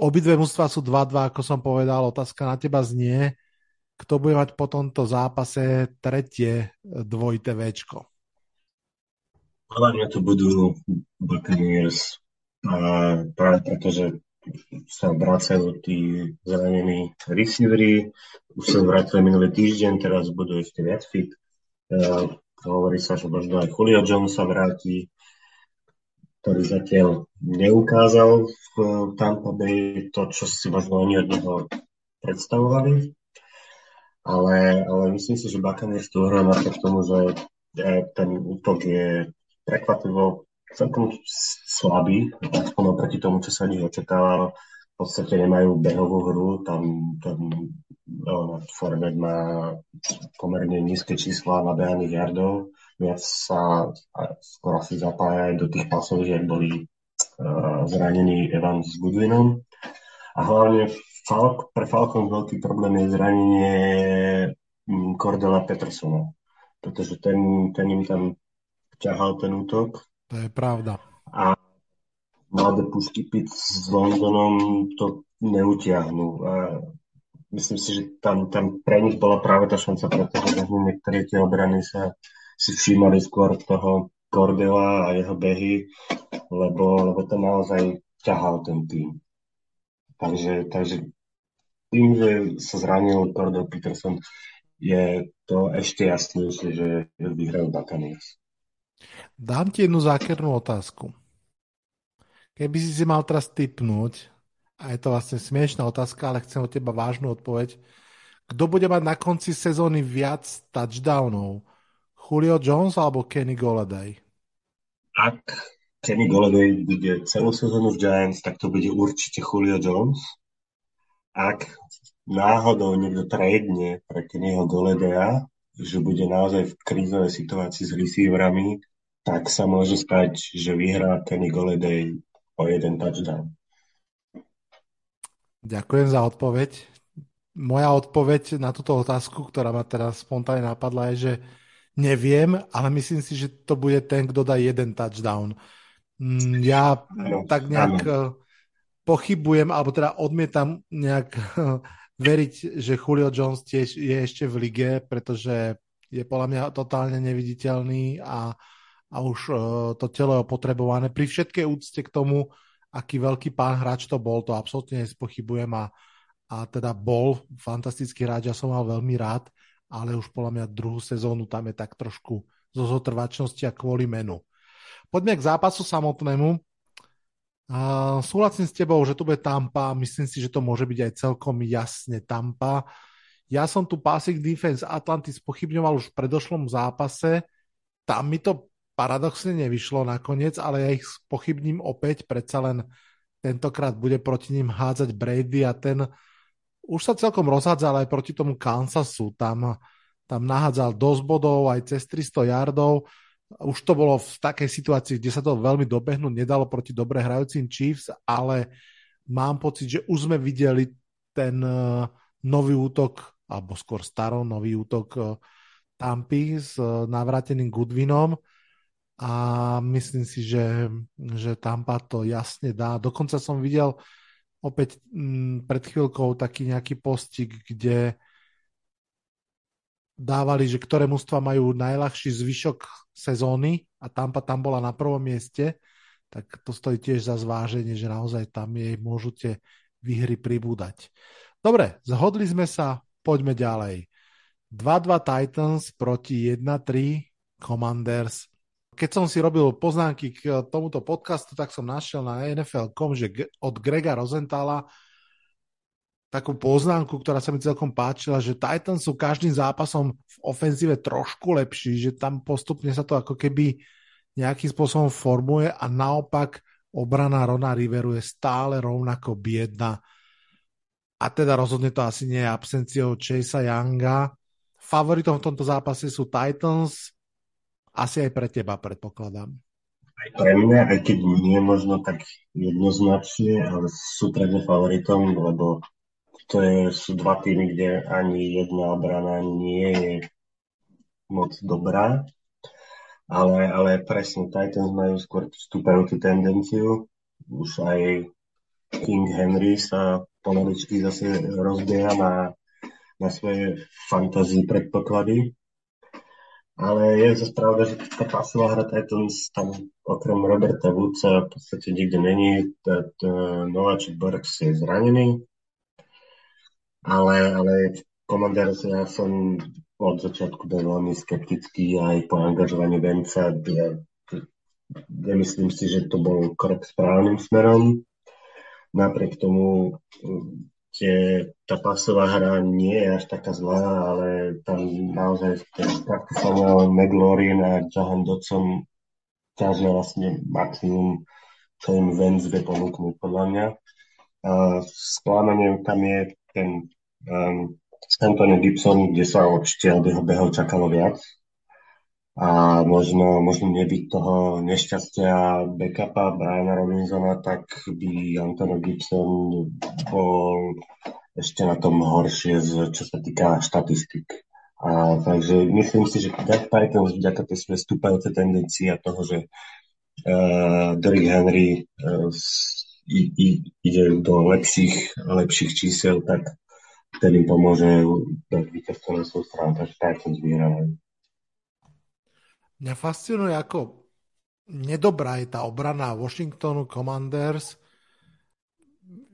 Speaker 4: Obidve mužstva sú 2-2, ako som povedal. Otázka na teba znie, kto bude mať po tomto zápase tretie dvojité Včko.
Speaker 5: Podľa mňa to budú Buccaneers. A práve preto, že sa vracajú tí zranení receivery, už sa vrátili minulý týždeň, teraz budú ešte viac fit. Uh, hovorí sa, že možno aj Julio Jones sa vráti, ktorý zatiaľ neukázal v Tampa Bay to, čo si možno oni od neho predstavovali. Ale, ale myslím si, že Buccaneers tu hrá napriek tomu, že ten útok je prekvapivo celkom slabý, aspoň oproti tomu, čo sa od nich očakávalo. V podstate nemajú behovú hru, tam, tam no, Forvet má pomerne nízke čísla nabehaných jardov, viac sa skoro asi zapája aj do tých pasov, že boli uh, zranení Evans s Goodwinom. A hlavne Falk, pre Falcon veľký problém je zranenie Cordela Petersona, pretože ten, ten im tam ťahal ten útok
Speaker 4: to je pravda.
Speaker 5: A mladé pušky Pitt s Londonom to neutiahnu. A myslím si, že tam, tam pre nich bola práve tá šanca, pretože niektoré tie obrany sa si všímali skôr toho Cordela a jeho behy, lebo, lebo to naozaj ťahal ten tým. Takže, takže tým, že sa zranil Cordell Peterson, je to ešte jasnejšie, že vyhrajú Buccaneers.
Speaker 4: Dám ti jednu zákernú otázku. Keby si si mal teraz typnúť, a je to vlastne smiešná otázka, ale chcem od teba vážnu odpoveď. Kto bude mať na konci sezóny viac touchdownov? Julio Jones alebo Kenny Golladay?
Speaker 5: Ak Kenny Golladay bude celú sezónu v Giants, tak to bude určite Julio Jones. Ak náhodou niekto tradne pre Kennyho Golladaya, že bude naozaj v krízovej situácii s receiverami, tak sa môže stať, že vyhrá Kenny Golladay o jeden touchdown.
Speaker 4: Ďakujem za odpoveď. Moja odpoveď na túto otázku, ktorá ma teraz spontánne napadla, je, že neviem, ale myslím si, že to bude ten, kto dá jeden touchdown. Mm, ja tak nejak. Eh, pochybujem, alebo teda odmietam nejak eh, veriť, že Julio Jones tiež je ešte v lige, pretože je podľa mňa totálne neviditeľný a, a už uh, to telo je potrebované. Pri všetkej úcte k tomu, aký veľký pán hráč to bol, to absolútne nespochybujem a, a teda bol fantastický hráč, ja som mal veľmi rád, ale už podľa mňa druhú sezónu tam je tak trošku zo zotrvačnosti a kvôli menu. Poďme k zápasu samotnému. Uh, súhlasím s tebou, že tu bude Tampa, myslím si, že to môže byť aj celkom jasne Tampa. Ja som tu passing defense Atlantis pochybňoval už v predošlom zápase, tam mi to paradoxne nevyšlo nakoniec, ale ja ich pochybním opäť, predsa len tentokrát bude proti ním hádzať Brady a ten už sa celkom rozhádzal aj proti tomu Kansasu. Tam, tam nahádzal dosť bodov, aj cez 300 yardov. Už to bolo v takej situácii, kde sa to veľmi dobehnúť nedalo proti dobre hrajúcim Chiefs, ale mám pocit, že už sme videli ten uh, nový útok, alebo skôr staro nový útok uh, Tampy s uh, navráteným Goodwinom a myslím si, že, že Tampa to jasne dá. Dokonca som videl opäť m, mm, pred chvíľkou taký nejaký postik, kde dávali, že ktoré mužstva majú najľahší zvyšok sezóny a Tampa tam bola na prvom mieste, tak to stojí tiež za zváženie, že naozaj tam jej môžu tie výhry pribúdať. Dobre, zhodli sme sa, poďme ďalej. 2-2 Titans proti 1-3 Commanders keď som si robil poznámky k tomuto podcastu, tak som našiel na NFL.com, že od Grega Rosenthala takú poznámku, ktorá sa mi celkom páčila, že Titans sú každým zápasom v ofenzíve trošku lepší, že tam postupne sa to ako keby nejakým spôsobom formuje a naopak obrana Rona Riveru je stále rovnako biedna. A teda rozhodne to asi nie je absenciou Chase'a Younga. Favoritom v tomto zápase sú Titans, asi aj pre teba, predpokladám.
Speaker 5: Aj pre mňa, aj keď nie možno tak jednoznačne, ale sú pre favoritom, lebo to je, sú dva týmy, kde ani jedna obrana nie je moc dobrá. Ale, ale presne Titans majú skôr vstúpajúcu tendenciu. Už aj King Henry sa pomaličky zase rozbieha na, na svoje fantasy predpoklady. Ale je zase pravda, že tá pasová hra Titans tam okrem Roberta Woodsa v podstate nikde není. Nováčik Burks je zranený. Ale, ale Commanders ja som od začiatku bol veľmi skeptický aj po angažovaní Venca. Ja, nemyslím si, že to bol krok správnym smerom. Napriek tomu tie, tá pasová hra nie je až taká zlá, ale tam naozaj takto Samuel McLaurin a Jahan Dodson ťažia vlastne maximum, čo im Vance vie ponúknuť, podľa mňa. A sklamaním tam je ten um, Antonio Gibson, kde sa určite od jeho behov čakalo viac. A možno, možno nebyť toho nešťastia backupa Briana Robinsona, tak by Antonio Gibson bol ešte na tom horšie, čo sa týka štatistik. A, takže myslím si, že Jack Titans vďaka tej svojej stúpajúcej tendencii a toho, že uh, Derrick Henry uh, i, i, ide do lepších, lepších čísel, tak vtedy pomôže dať víťazstvo na svoju stranu, takže Titans vyhrávajú.
Speaker 4: Mňa fascinuje, ako nedobrá je tá obrana Washingtonu Commanders.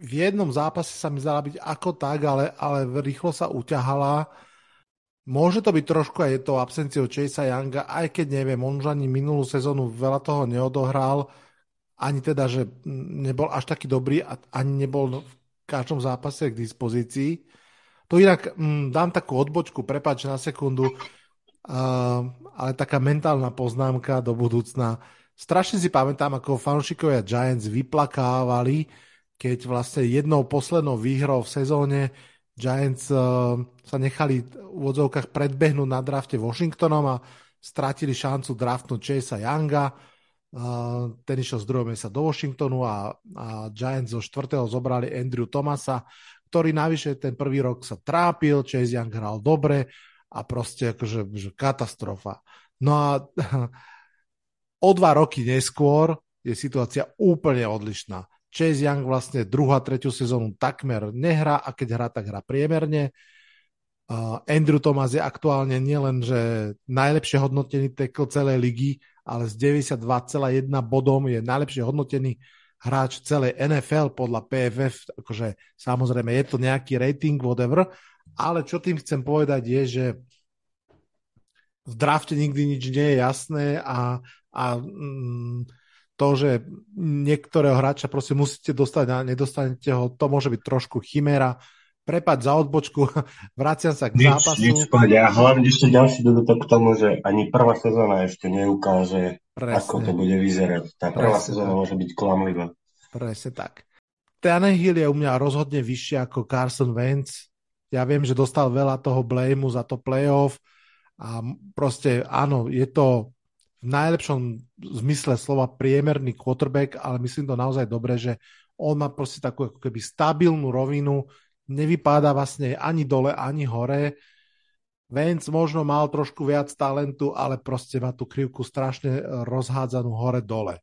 Speaker 4: V jednom zápase sa mi zdala byť ako tak, ale, ale rýchlo sa uťahala. Môže to byť trošku aj to absenciou Chase'a Younga, aj keď neviem, on už ani minulú sezónu veľa toho neodohral. ani teda, že nebol až taký dobrý a ani nebol v každom zápase k dispozícii. To inak m, dám takú odbočku, prepáč na sekundu, ale taká mentálna poznámka do budúcna. Strašne si pamätám, ako fanúšikovia Giants vyplakávali, keď vlastne jednou poslednou výhrou v sezóne Giants uh, sa nechali v odzovkách predbehnúť na drafte Washingtonom a strátili šancu draftnúť Chasea Younga. Uh, ten išiel z druhého miesta do Washingtonu a, a Giants zo štvrtého zobrali Andrew Thomasa, ktorý navyše ten prvý rok sa trápil, Chase Young hral dobre a proste akože že katastrofa. No a o dva roky neskôr je situácia úplne odlišná. Chase Young vlastne druhú a tretiu sezónu takmer nehrá a keď hrá, tak hrá priemerne. Uh, Andrew Thomas je aktuálne nielen, že najlepšie hodnotený tackle celej ligy, ale s 92,1 bodom je najlepšie hodnotený hráč celej NFL podľa PFF, akože samozrejme je to nejaký rating, whatever, ale čo tým chcem povedať je, že v drafte nikdy nič nie je jasné a, a mm, to, že niektorého hráča proste musíte dostať a nedostanete ho, to môže byť trošku chimera. Prepad za odbočku, vraciam sa k
Speaker 5: nič,
Speaker 4: zápasu.
Speaker 5: Nič. A hlavne ešte ďalší dodatok k tomu, že ani prvá sezóna ešte neukáže, Presne. ako to bude vyzerať. Tá prvá Presne sezóna tak. môže byť klamlivá.
Speaker 4: Presne tak. Tannehill je u mňa rozhodne vyššie ako Carson Wentz. Ja viem, že dostal veľa toho blameu za to playoff a proste áno, je to v najlepšom zmysle slova priemerný quarterback, ale myslím to naozaj dobre, že on má proste takú ako keby stabilnú rovinu, nevypadá vlastne ani dole, ani hore. Vance možno mal trošku viac talentu, ale proste má tú krivku strašne rozhádzanú hore-dole.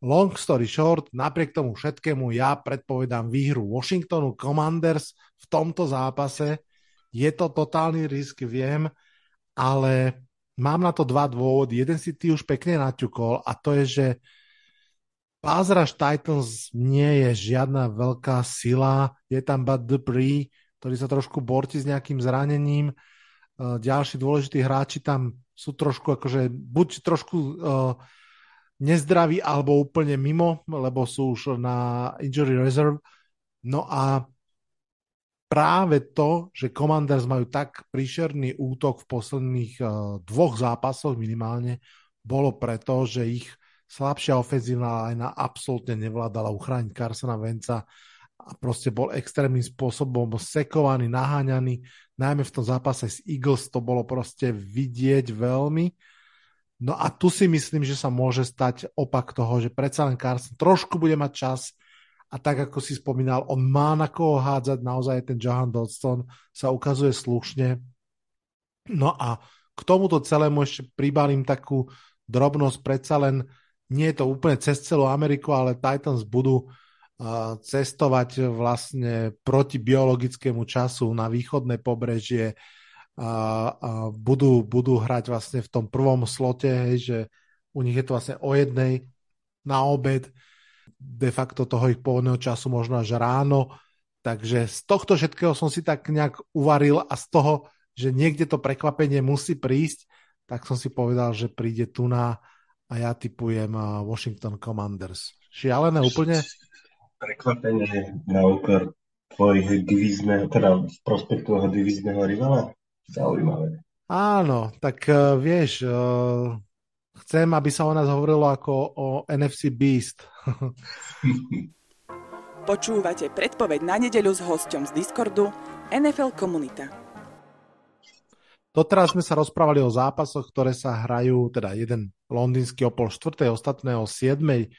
Speaker 4: Long story short, napriek tomu všetkému ja predpovedám výhru Washingtonu Commanders v tomto zápase. Je to totálny risk, viem, ale Mám na to dva dôvody. Jeden si ty už pekne naťukol a to je, že Rush Titans nie je žiadna veľká sila. Je tam Bud Dupree, ktorý sa trošku borti s nejakým zranením. E, ďalší dôležití hráči tam sú trošku akože buď trošku uh, nezdraví alebo úplne mimo, lebo sú už na injury reserve. No a práve to, že Commanders majú tak príšerný útok v posledných uh, dvoch zápasoch minimálne, bolo preto, že ich slabšia ofenzívna lajna absolútne nevládala uchrániť Carsona Venca a proste bol extrémnym spôsobom sekovaný, naháňaný. Najmä v tom zápase s Eagles to bolo proste vidieť veľmi. No a tu si myslím, že sa môže stať opak toho, že predsa len Carson trošku bude mať čas a tak ako si spomínal, on má na koho hádzať, naozaj ten Johan Dodson sa ukazuje slušne. No a k tomuto celému ešte pribalím takú drobnosť, predsa len nie je to úplne cez celú Ameriku, ale Titans budú uh, cestovať vlastne proti biologickému času na východné pobrežie a, budú, budú hrať vlastne v tom prvom slote, hej, že u nich je to vlastne o jednej na obed, de facto toho ich pôvodného času možno až ráno. Takže z tohto všetkého som si tak nejak uvaril a z toho, že niekde to prekvapenie musí prísť, tak som si povedal, že príde tu na a ja typujem Washington Commanders. Šialené úplne?
Speaker 5: Prekvapenie na úkor tvojich divízneho, teda z prospektu toho divízneho rivala? Zaujímavé.
Speaker 4: Áno, tak uh, vieš, uh, chcem, aby sa o nás hovorilo ako o NFC Beast.
Speaker 6: Počúvate predpoveď na nedeľu s hosťom z Discordu NFL Komunita.
Speaker 4: Doteraz sme sa rozprávali o zápasoch, ktoré sa hrajú, teda jeden londýnsky o pol štvrtej, ostatné o siedmej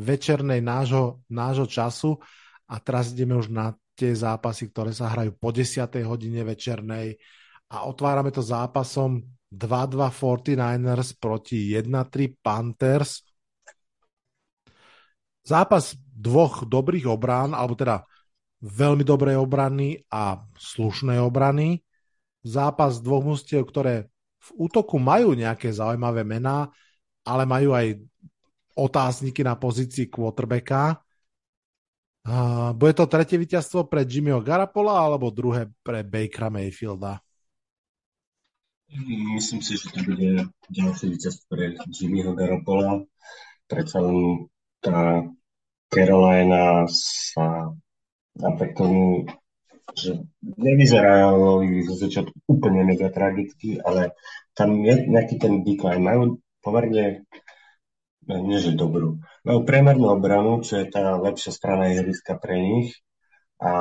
Speaker 4: večernej nášho, nášho času a teraz ideme už na tie zápasy, ktoré sa hrajú po 10. hodine večernej a otvárame to zápasom 2-2 49ers proti 1-3 Panthers. Zápas dvoch dobrých obrán, alebo teda veľmi dobrej obrany a slušnej obrany. Zápas dvoch mustiev, ktoré v útoku majú nejaké zaujímavé mená, ale majú aj otázniky na pozícii quarterbacka. Bude to tretie víťazstvo pre Jimmyho Garapola alebo druhé pre Bakera Mayfielda?
Speaker 5: Myslím si, že to bude ďalší víťaz pre Jimmyho Garopola. Predsa len tá Carolina sa napriek tomu, že nevyzerajú zo začiatku úplne mega tragicky, ale tam je nejaký ten decline. Majú pomerne, nie že dobrú, majú priemernú obranu, čo je tá lepšia strana ihriska pre nich a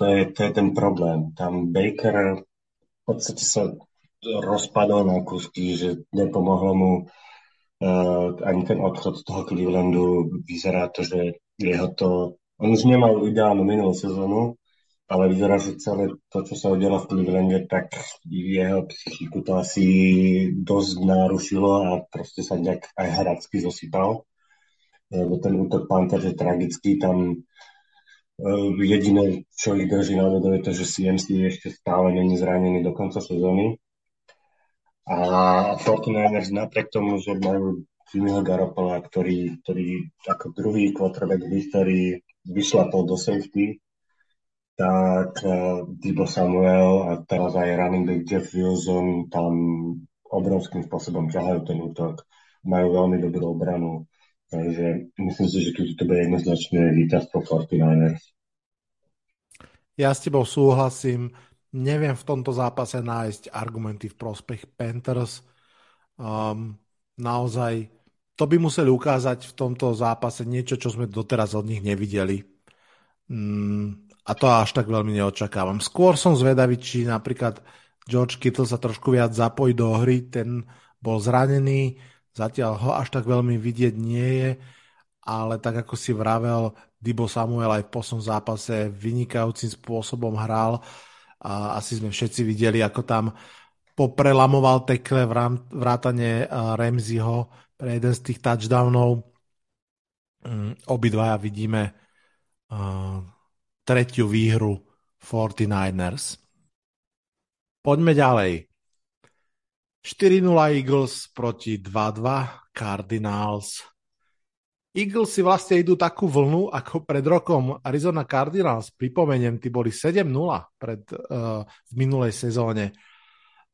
Speaker 5: to je, to je ten problém. Tam Baker v podstate sa rozpadol na kusky, že nepomohlo mu uh, ani ten odchod z toho Clevelandu. Vyzerá to, že jeho to... On už nemal ideálnu minulú sezónu, ale vyzerá, že celé to, čo sa udialo v Clevelande, tak jeho psychiku to asi dosť narušilo a proste sa nejak aj hracky zosypal. Lebo ten útok Panther je tragický, tam uh, jediné, čo ich drží na vodu, je to, že CMC ešte stále není zranený do konca sezóny a 49ers napriek tomu, že majú Jimmyho Garoppolo, ktorý, ktorý ako druhý quarterback v histórii vyšlapol do safety, tak uh, Dibo Samuel a teraz aj running back Jeff Wilson tam obrovským spôsobom ťahajú ten útok. Majú veľmi dobrú obranu. Takže myslím si, že tu to bude jednoznačne víťazstvo 49ers.
Speaker 4: Ja s tebou súhlasím neviem v tomto zápase nájsť argumenty v prospech Panthers. Um, naozaj, to by museli ukázať v tomto zápase niečo, čo sme doteraz od nich nevideli. Um, a to až tak veľmi neočakávam. Skôr som zvedavý, či napríklad George Kittle sa trošku viac zapojí do hry, ten bol zranený, zatiaľ ho až tak veľmi vidieť nie je, ale tak ako si vravel, Dibo Samuel aj v poslednom zápase vynikajúcim spôsobom hral a asi sme všetci videli, ako tam poprelamoval tekle vrátane Ramseyho pre jeden z tých touchdownov. Mm, obidvaja vidíme tretiu výhru 49ers. Poďme ďalej. 4-0 Eagles proti 2-2 Cardinals. Eagles si vlastne idú takú vlnu, ako pred rokom Arizona Cardinals. Pripomeniem, tí boli 7-0 pred, uh, v minulej sezóne.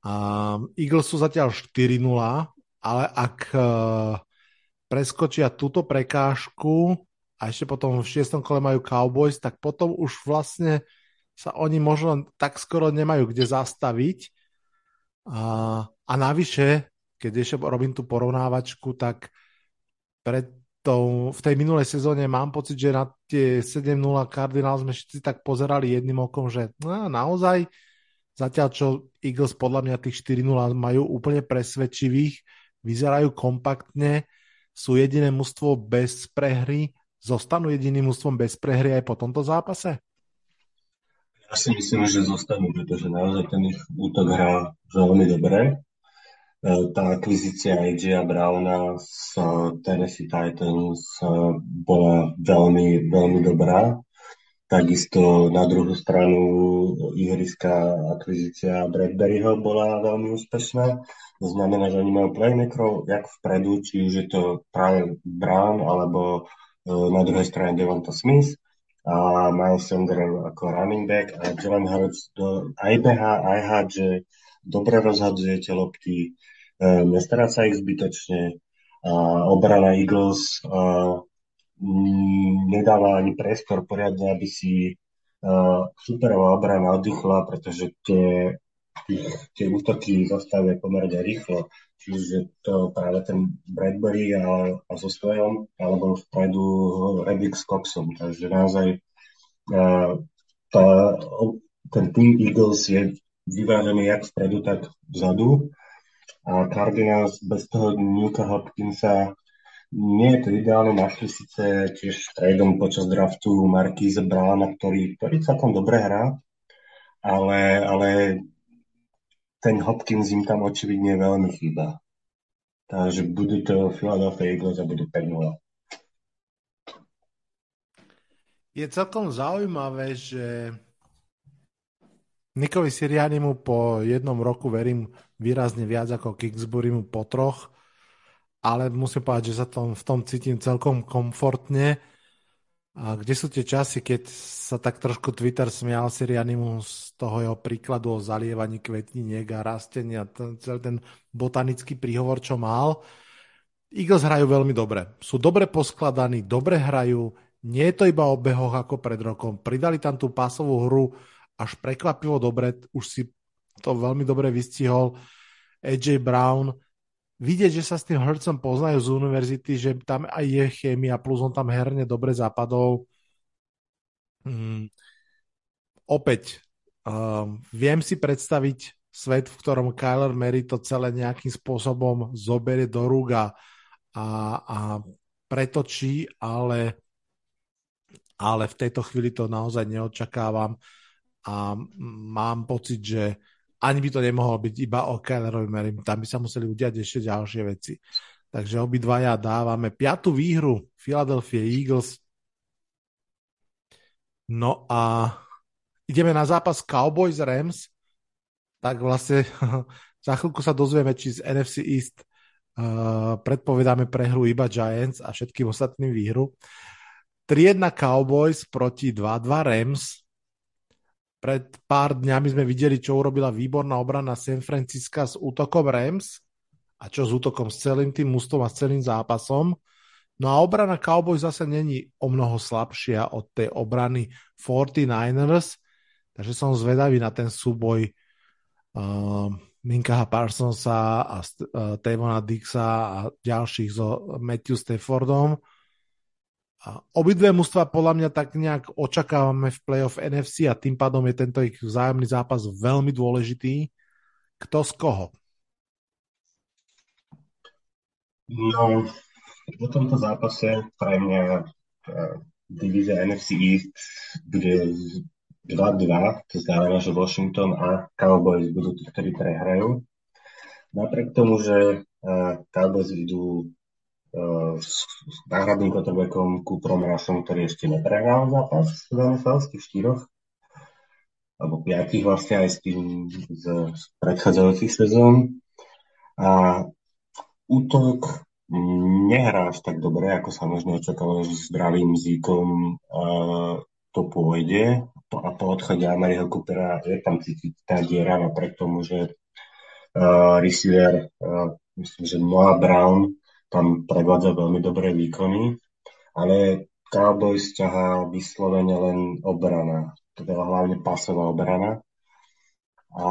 Speaker 4: Uh, Eagles sú zatiaľ 4-0, ale ak uh, preskočia túto prekážku a ešte potom v šiestom kole majú Cowboys, tak potom už vlastne sa oni možno tak skoro nemajú kde zastaviť. Uh, a navyše, keď ešte robím tú porovnávačku, tak pred tou, v tej minulej sezóne mám pocit, že na tie 7-0 Cardinals sme všetci tak pozerali jedným okom, že no, naozaj zatiaľ čo Eagles podľa mňa tých 4-0 majú úplne presvedčivých, vyzerajú kompaktne, sú jediné mužstvo bez prehry, zostanú jediným mužstvom bez prehry aj po tomto zápase?
Speaker 5: Ja si myslím, že zostanú, pretože naozaj ten ich útok hrá veľmi dobre E, tá akvizícia AJ Browna z Tennessee Titans e, bola veľmi, veľmi dobrá. Takisto na druhú stranu ihriska akvizícia Bradburyho bola veľmi úspešná. To znamená, že oni majú playmakerov jak vpredu, či už je to práve Brown alebo na druhej strane Devonta Smith a Miles Sanders ako running back a Jalen Hurts aj beha, aj hádže, dobre rozhadzuje tie lopty, E, nestráca ich zbytočne. A obrana Eagles a, m, nedáva ani priestor poriadne, aby si a, superová obrana oddychla, pretože tie, tie, útoky zastavia pomerne rýchlo. Čiže to práve ten Bradbury a, a so svojom, alebo vpredu Reddick s Coxom. Takže naozaj a, tá, ten team Eagles je vyvážený jak vpredu, tak vzadu a Cardinals bez toho Newka Hopkinsa nie je to ideálne. Našli síce tiež tradeom počas draftu Marquise Browna, ktorý, ktorý celkom dobre hrá, ale, ale ten Hopkins im tam očividne veľmi chýba. Takže budú to Philadelphia Eagles a budú 5
Speaker 4: Je celkom zaujímavé, že Nikovi Sirianimu po jednom roku verím výrazne viac ako Kingsburymu po troch, ale musím povedať, že sa tom, v tom cítim celkom komfortne. A kde sú tie časy, keď sa tak trošku Twitter smial Sirianimu z toho jeho príkladu o zalievaní kvetiniek a rastenia, ten, ten botanický príhovor, čo mal. Eagles hrajú veľmi dobre. Sú dobre poskladaní, dobre hrajú, nie je to iba o behoch ako pred rokom. Pridali tam tú pásovú hru až prekvapivo dobre, už si to veľmi dobre vystihol. AJ Brown, vidieť, že sa s tým Hurtsom poznajú z univerzity, že tam aj je chémia, plus on tam herne dobre zapadol. Hmm. Opäť, um, viem si predstaviť svet, v ktorom Kyler Mary to celé nejakým spôsobom zoberie do rúk a, a pretočí, ale, ale v tejto chvíli to naozaj neočakávam a mám pocit, že ani by to nemohlo byť iba o Kylerovi Merim, tam by sa museli udiať ešte ďalšie veci. Takže obidvaja dávame piatú výhru Philadelphia Eagles. No a ideme na zápas Cowboys Rams. Tak vlastne za chvíľku sa dozvieme, či z NFC East uh, predpovedáme prehru iba Giants a všetkým ostatným výhru. 3-1 Cowboys proti 2-2 Rams pred pár dňami sme videli, čo urobila výborná obrana San Francisca s útokom Rams a čo s útokom s celým tým mústvom a s celým zápasom. No a obrana Cowboys zase není o mnoho slabšia od tej obrany 49ers, takže som zvedavý na ten súboj uh, Minkaha Parsonsa a uh, Tavona Dixa a ďalších so Matthew Staffordom. A obidve mužstva podľa mňa tak nejak očakávame v playoff NFC a tým pádom je tento ich vzájomný zápas veľmi dôležitý. Kto z koho?
Speaker 5: No, po tomto zápase pre mňa uh, divízia NFC East bude 2-2, to znamená, že Washington a Cowboys budú tí, ktorí prehrajú. Napriek tomu, že uh, Cowboys idú s náhradným quarterbackom Cooprom Rushom, ktorý ešte neprehral zápas v NFL z tých štyroch, alebo piatich vlastne aj z, tým, z, z predchádzajúcich sezón. A útok nehrá až tak dobre, ako sa možno očakávalo, že zdravým zíkom uh, to pôjde a po odchode Ameriho Coopera je tam cítiť tá diera napriek tomu, že uh, receiver, uh, myslím, že Noah Brown tam predvádza veľmi dobré výkony, ale Cowboys ťahá vyslovene len obrana, teda hlavne pasová obrana. A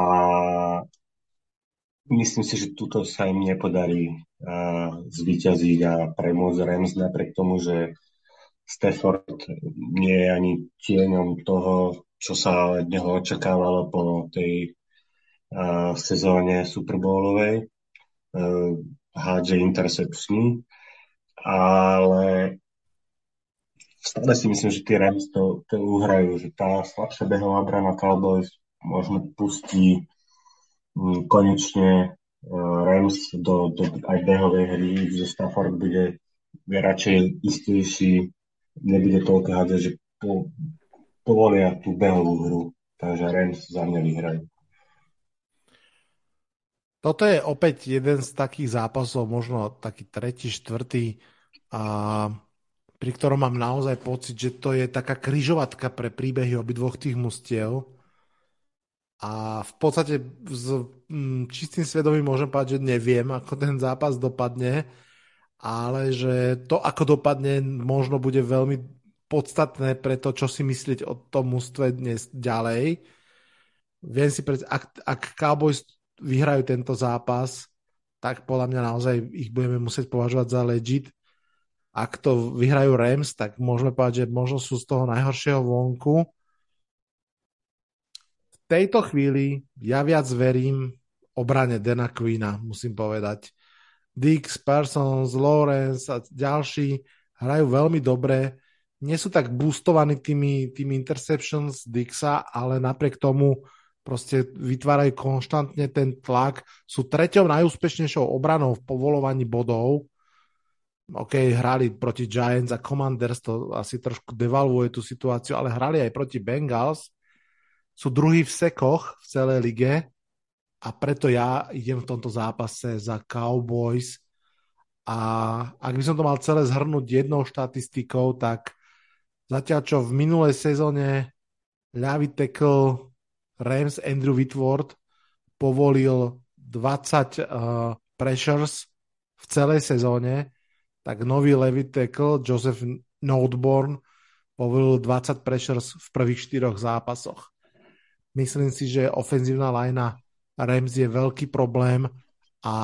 Speaker 5: myslím si, že tuto sa im nepodarí uh, zvíťaziť a premôcť Rams napriek tomu, že Stafford nie je ani tieňom toho, čo sa od neho očakávalo po tej uh, sezóne Super Bowlovej. Uh, hádže intercepčný, ale stále si myslím, že tie Rams to, to uhrajú, že tá slabšia behová brana Cowboys možno pustí mm, konečne uh, Rams do, do aj behovej hry, že Stafford bude radšej istejší, nebude toľko hádzať, že po, povolia tú behovú hru. Takže Rams za mňa vyhrajú.
Speaker 4: Toto je opäť jeden z takých zápasov, možno taký tretí, štvrtý, a pri ktorom mám naozaj pocit, že to je taká kryžovatka pre príbehy obidvoch tých mustiev. A v podstate s mm, čistým svedomím môžem povedať, že neviem, ako ten zápas dopadne, ale že to, ako dopadne, možno bude veľmi podstatné pre to, čo si myslieť o tom mústve dnes ďalej. Viem si predstaviť, ak, ak Cowboys vyhrajú tento zápas, tak podľa mňa naozaj ich budeme musieť považovať za legit. Ak to vyhrajú Rams, tak môžeme povedať, že možno sú z toho najhoršieho vonku. V tejto chvíli ja viac verím obrane Dana Queena, musím povedať. Dix, Parsons, Lawrence a ďalší hrajú veľmi dobre. Nie sú tak boostovaní tými, tými interceptions Dixa, ale napriek tomu proste vytvárajú konštantne ten tlak, sú treťou najúspešnejšou obranou v povolovaní bodov. OK, hrali proti Giants a Commanders, to asi trošku devalvuje tú situáciu, ale hrali aj proti Bengals. Sú druhí v sekoch v celej lige a preto ja idem v tomto zápase za Cowboys a ak by som to mal celé zhrnúť jednou štatistikou, tak zatiaľ čo v minulej sezóne ľavý tackle Rams Andrew Whitworth povolil 20 uh, pressures v celej sezóne, tak nový levý tackle Joseph Noteborn povolil 20 pressures v prvých štyroch zápasoch. Myslím si, že ofenzívna lajna Rams je veľký problém a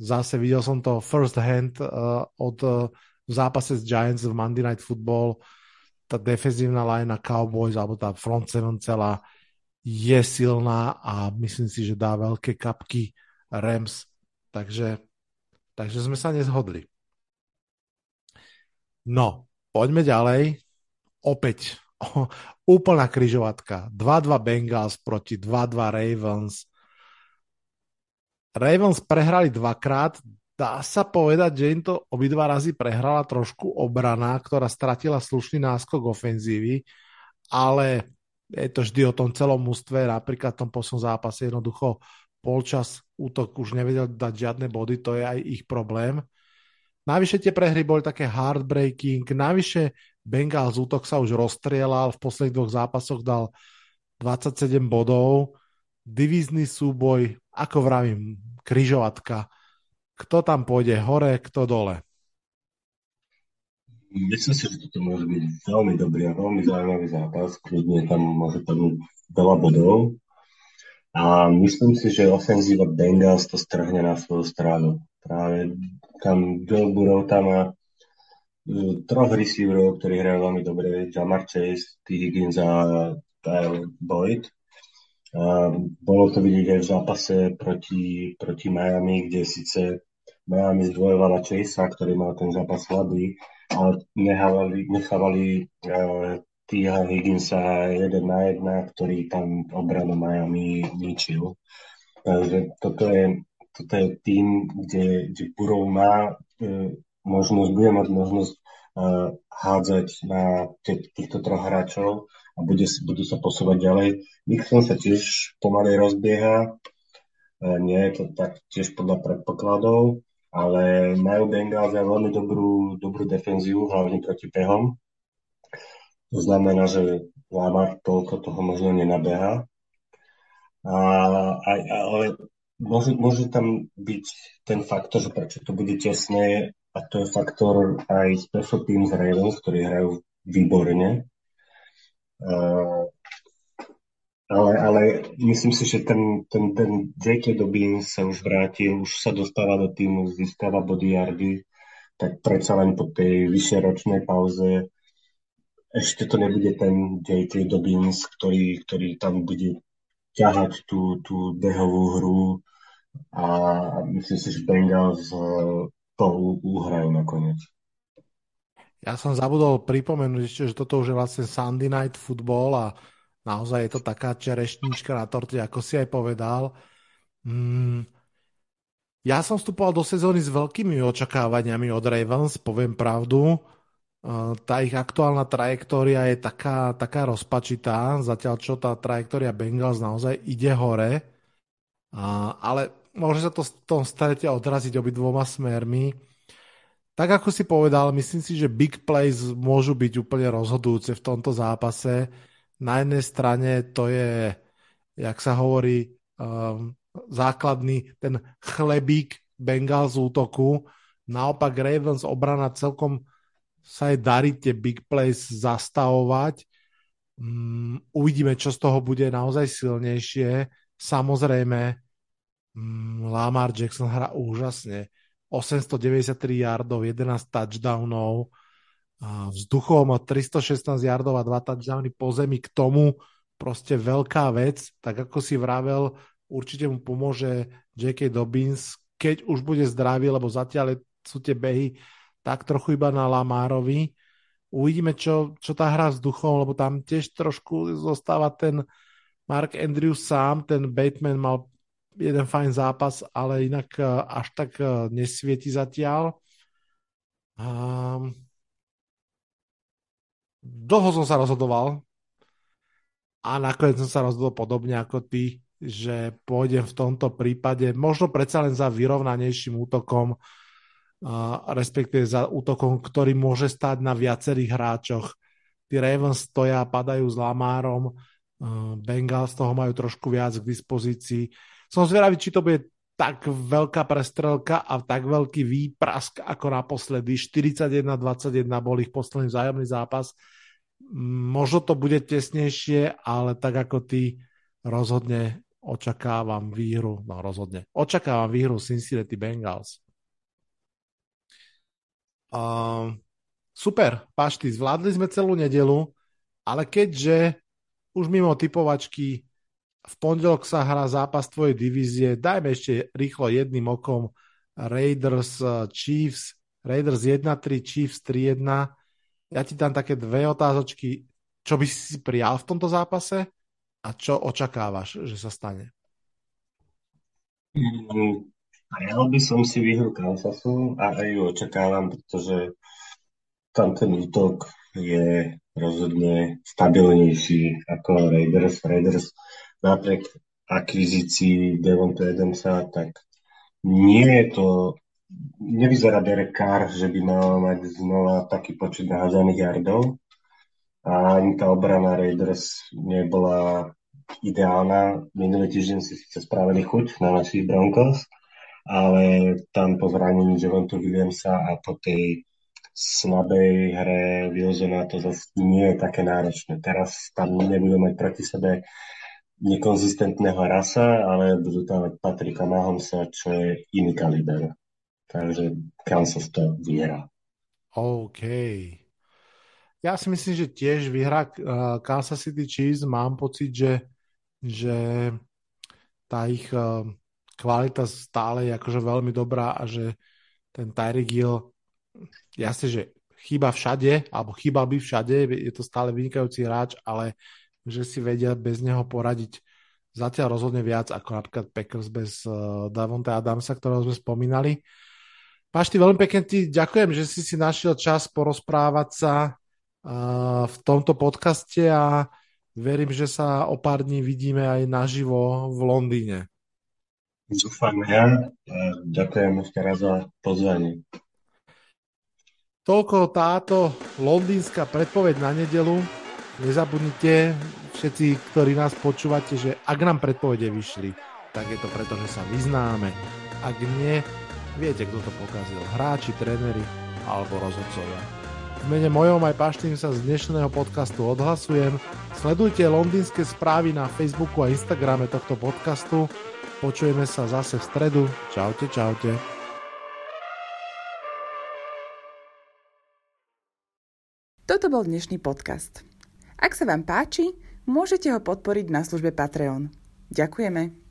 Speaker 4: zase videl som to first hand uh, od uh, zápase s Giants v Monday Night Football tá defenzívna lajna Cowboys alebo tá front seven celá je silná a myslím si, že dá veľké kapky Rams. Takže, takže sme sa nezhodli. No, poďme ďalej. Opäť úplná kryžovatka. 2-2 Bengals proti 2-2 Ravens. Ravens prehrali dvakrát, dá sa povedať, že im to obidva razy prehrala trošku obrana, ktorá stratila slušný náskok ofenzívy, ale je to vždy o tom celom mústve, napríklad v tom poslednom zápase jednoducho polčas útok už nevedel dať žiadne body, to je aj ich problém. Navyše tie prehry boli také heartbreaking, navyše Bengals útok sa už rozstrielal, v posledných dvoch zápasoch dal 27 bodov, divízny súboj, ako vravím, kryžovatka kto tam pôjde hore, kto dole?
Speaker 5: Myslím si, že toto môže byť veľmi dobrý a veľmi zaujímavý zápas. Kľudne tam môže padnúť veľa bodov. A myslím si, že ofenzíva Bengals to strhne na svoju stranu. Práve tam Joe Burrow tam má uh, troch receiverov, ktorí hrajú veľmi dobre. Jamar Chase, T. Higgins a Kyle Boyd. A bolo to vidieť aj v zápase proti, proti Miami, kde síce Miami zdvojovala Chasea, ktorý mal ten zápas slabý, ale nechávali, nechávali uh, Tia Higginsa jeden na jedna, ktorý tam obranu Miami ničil. Takže toto je, toto je tým, kde, kde Burov má uh, možnosť, bude mať možnosť uh, hádzať na týchto troch hráčov a bude, budú sa posúvať ďalej. Nixon sa tiež pomaly rozbieha, nie je to tak tiež podľa predpokladov, ale majú Bengals aj veľmi dobrú, dobrú defenziu, hlavne proti pehom. To znamená, že Lamar toľko toho možno nenabeha. A, a, ale môže, môže tam byť ten faktor, že prečo to bude tesné a to je faktor aj special teams Ravens, ktorí hrajú výborne. Ale, ale myslím si, že ten, ten, ten J.K. Dobbins sa už vrátil, už sa dostáva do týmu, získava body yardy, tak predsa len po tej vyššej ročnej pauze ešte to nebude ten J.K. Dobbins, ktorý, ktorý tam bude ťahať tú, tú behovú hru a myslím si, že Bengals eh, to uhrajú nakoniec.
Speaker 4: Ja som zabudol pripomenúť že toto už je vlastne Sunday Night Football a Naozaj je to taká čerešnička na torte, ako si aj povedal. Mm, ja som vstupoval do sezóny s veľkými očakávaniami od Ravens, poviem pravdu. Tá ich aktuálna trajektória je taká, taká rozpačitá, zatiaľ čo tá trajektória Bengals naozaj ide hore. Ale môže sa to v tom strete odraziť obidvoma smermi. Tak ako si povedal, myslím si, že big plays môžu byť úplne rozhodujúce v tomto zápase na jednej strane to je, jak sa hovorí, um, základný ten chlebík Bengal z útoku. Naopak Ravens obrana celkom sa aj darí tie big plays zastavovať. Um, uvidíme, čo z toho bude naozaj silnejšie. Samozrejme, um, Lamar Jackson hrá úžasne. 893 yardov, 11 touchdownov, vzduchom 316 yardov a 2 touchdowny po zemi k tomu proste veľká vec, tak ako si vravel, určite mu pomôže J.K. Dobbins, keď už bude zdravý, lebo zatiaľ sú tie behy tak trochu iba na Lamárovi. Uvidíme, čo, čo tá hra s duchom, lebo tam tiež trošku zostáva ten Mark Andrews sám, ten Bateman mal jeden fajn zápas, ale inak eh, až tak eh, nesvieti zatiaľ. Um, dlho som sa rozhodoval a nakoniec som sa rozhodol podobne ako ty, že pôjdem v tomto prípade možno predsa len za vyrovnanejším útokom, respektíve za útokom, ktorý môže stať na viacerých hráčoch. Tí Ravens stoja padajú s Lamárom, Bengals toho majú trošku viac k dispozícii. Som zvedavý, či to bude tak veľká prestrelka a tak veľký výprask ako naposledy. 41-21 bol ich posledný vzájomný zápas. Možno to bude tesnejšie, ale tak ako ty rozhodne očakávam výhru, no rozhodne, očakávam výhru Cincinnati Bengals. Uh, super, Pašty, zvládli sme celú nedelu, ale keďže už mimo typovačky v pondelok sa hrá zápas tvojej divízie, dajme ešte rýchlo jedným okom Raiders uh, Chiefs, Raiders 1-3, Chiefs 3-1. Ja ti dám také dve otázočky. Čo by si prijal v tomto zápase a čo očakávaš, že sa stane?
Speaker 5: Prijal by som si výhru Kansasu a aj ju očakávam, pretože tam ten útok je rozhodne stabilnejší ako Raiders. Raiders napriek akvizícii Devonta Adamsa, tak nie je to, nevyzerá Derek Carr, že by mal mať znova taký počet nahádzaných yardov a ani tá obrana Raiders nebola ideálna. Minulý týždeň si síce spravili chuť na našich Broncos, ale tam po zranení Javontu Williamsa a po tej slabej hre Wilsona to zase nie je také náročné. Teraz tam nebudú mať proti sebe nekonzistentného rasa, ale budú tam mať Patrika Mahomsa, čo je iný kaliber. Takže Kansas to vyhrá.
Speaker 4: OK. Ja si myslím, že tiež vyhrá uh, Kansas City Chiefs. Mám pocit, že, že tá ich uh, kvalita stále je akože veľmi dobrá a že ten Tyreek Hill, jasne, že chýba všade, alebo chýbal by všade, je to stále vynikajúci hráč, ale že si vedia bez neho poradiť zatiaľ rozhodne viac ako napríklad Packers bez uh, Davonta Adamsa, ktorého sme spomínali. Pašty, veľmi pekne ti ďakujem, že si si našiel čas porozprávať sa uh, v tomto podcaste a verím, že sa o pár dní vidíme aj naživo v Londýne.
Speaker 5: Dúfam ja. Ďakujem ešte raz za pozvanie.
Speaker 4: Toľko táto londýnska predpoveď na nedelu. Nezabudnite všetci, ktorí nás počúvate, že ak nám predpovede vyšli, tak je to preto, že sa vyznáme. Ak nie, viete, kto to pokazil. Hráči, tréneri alebo rozhodcovia. V mene mojom aj Paštým sa z dnešného podcastu odhlasujem. Sledujte londýnske správy na Facebooku a Instagrame tohto podcastu Počujeme sa zase v stredu. Čaute, čaute.
Speaker 6: Toto bol dnešný podcast. Ak sa vám páči, môžete ho podporiť na službe Patreon. Ďakujeme.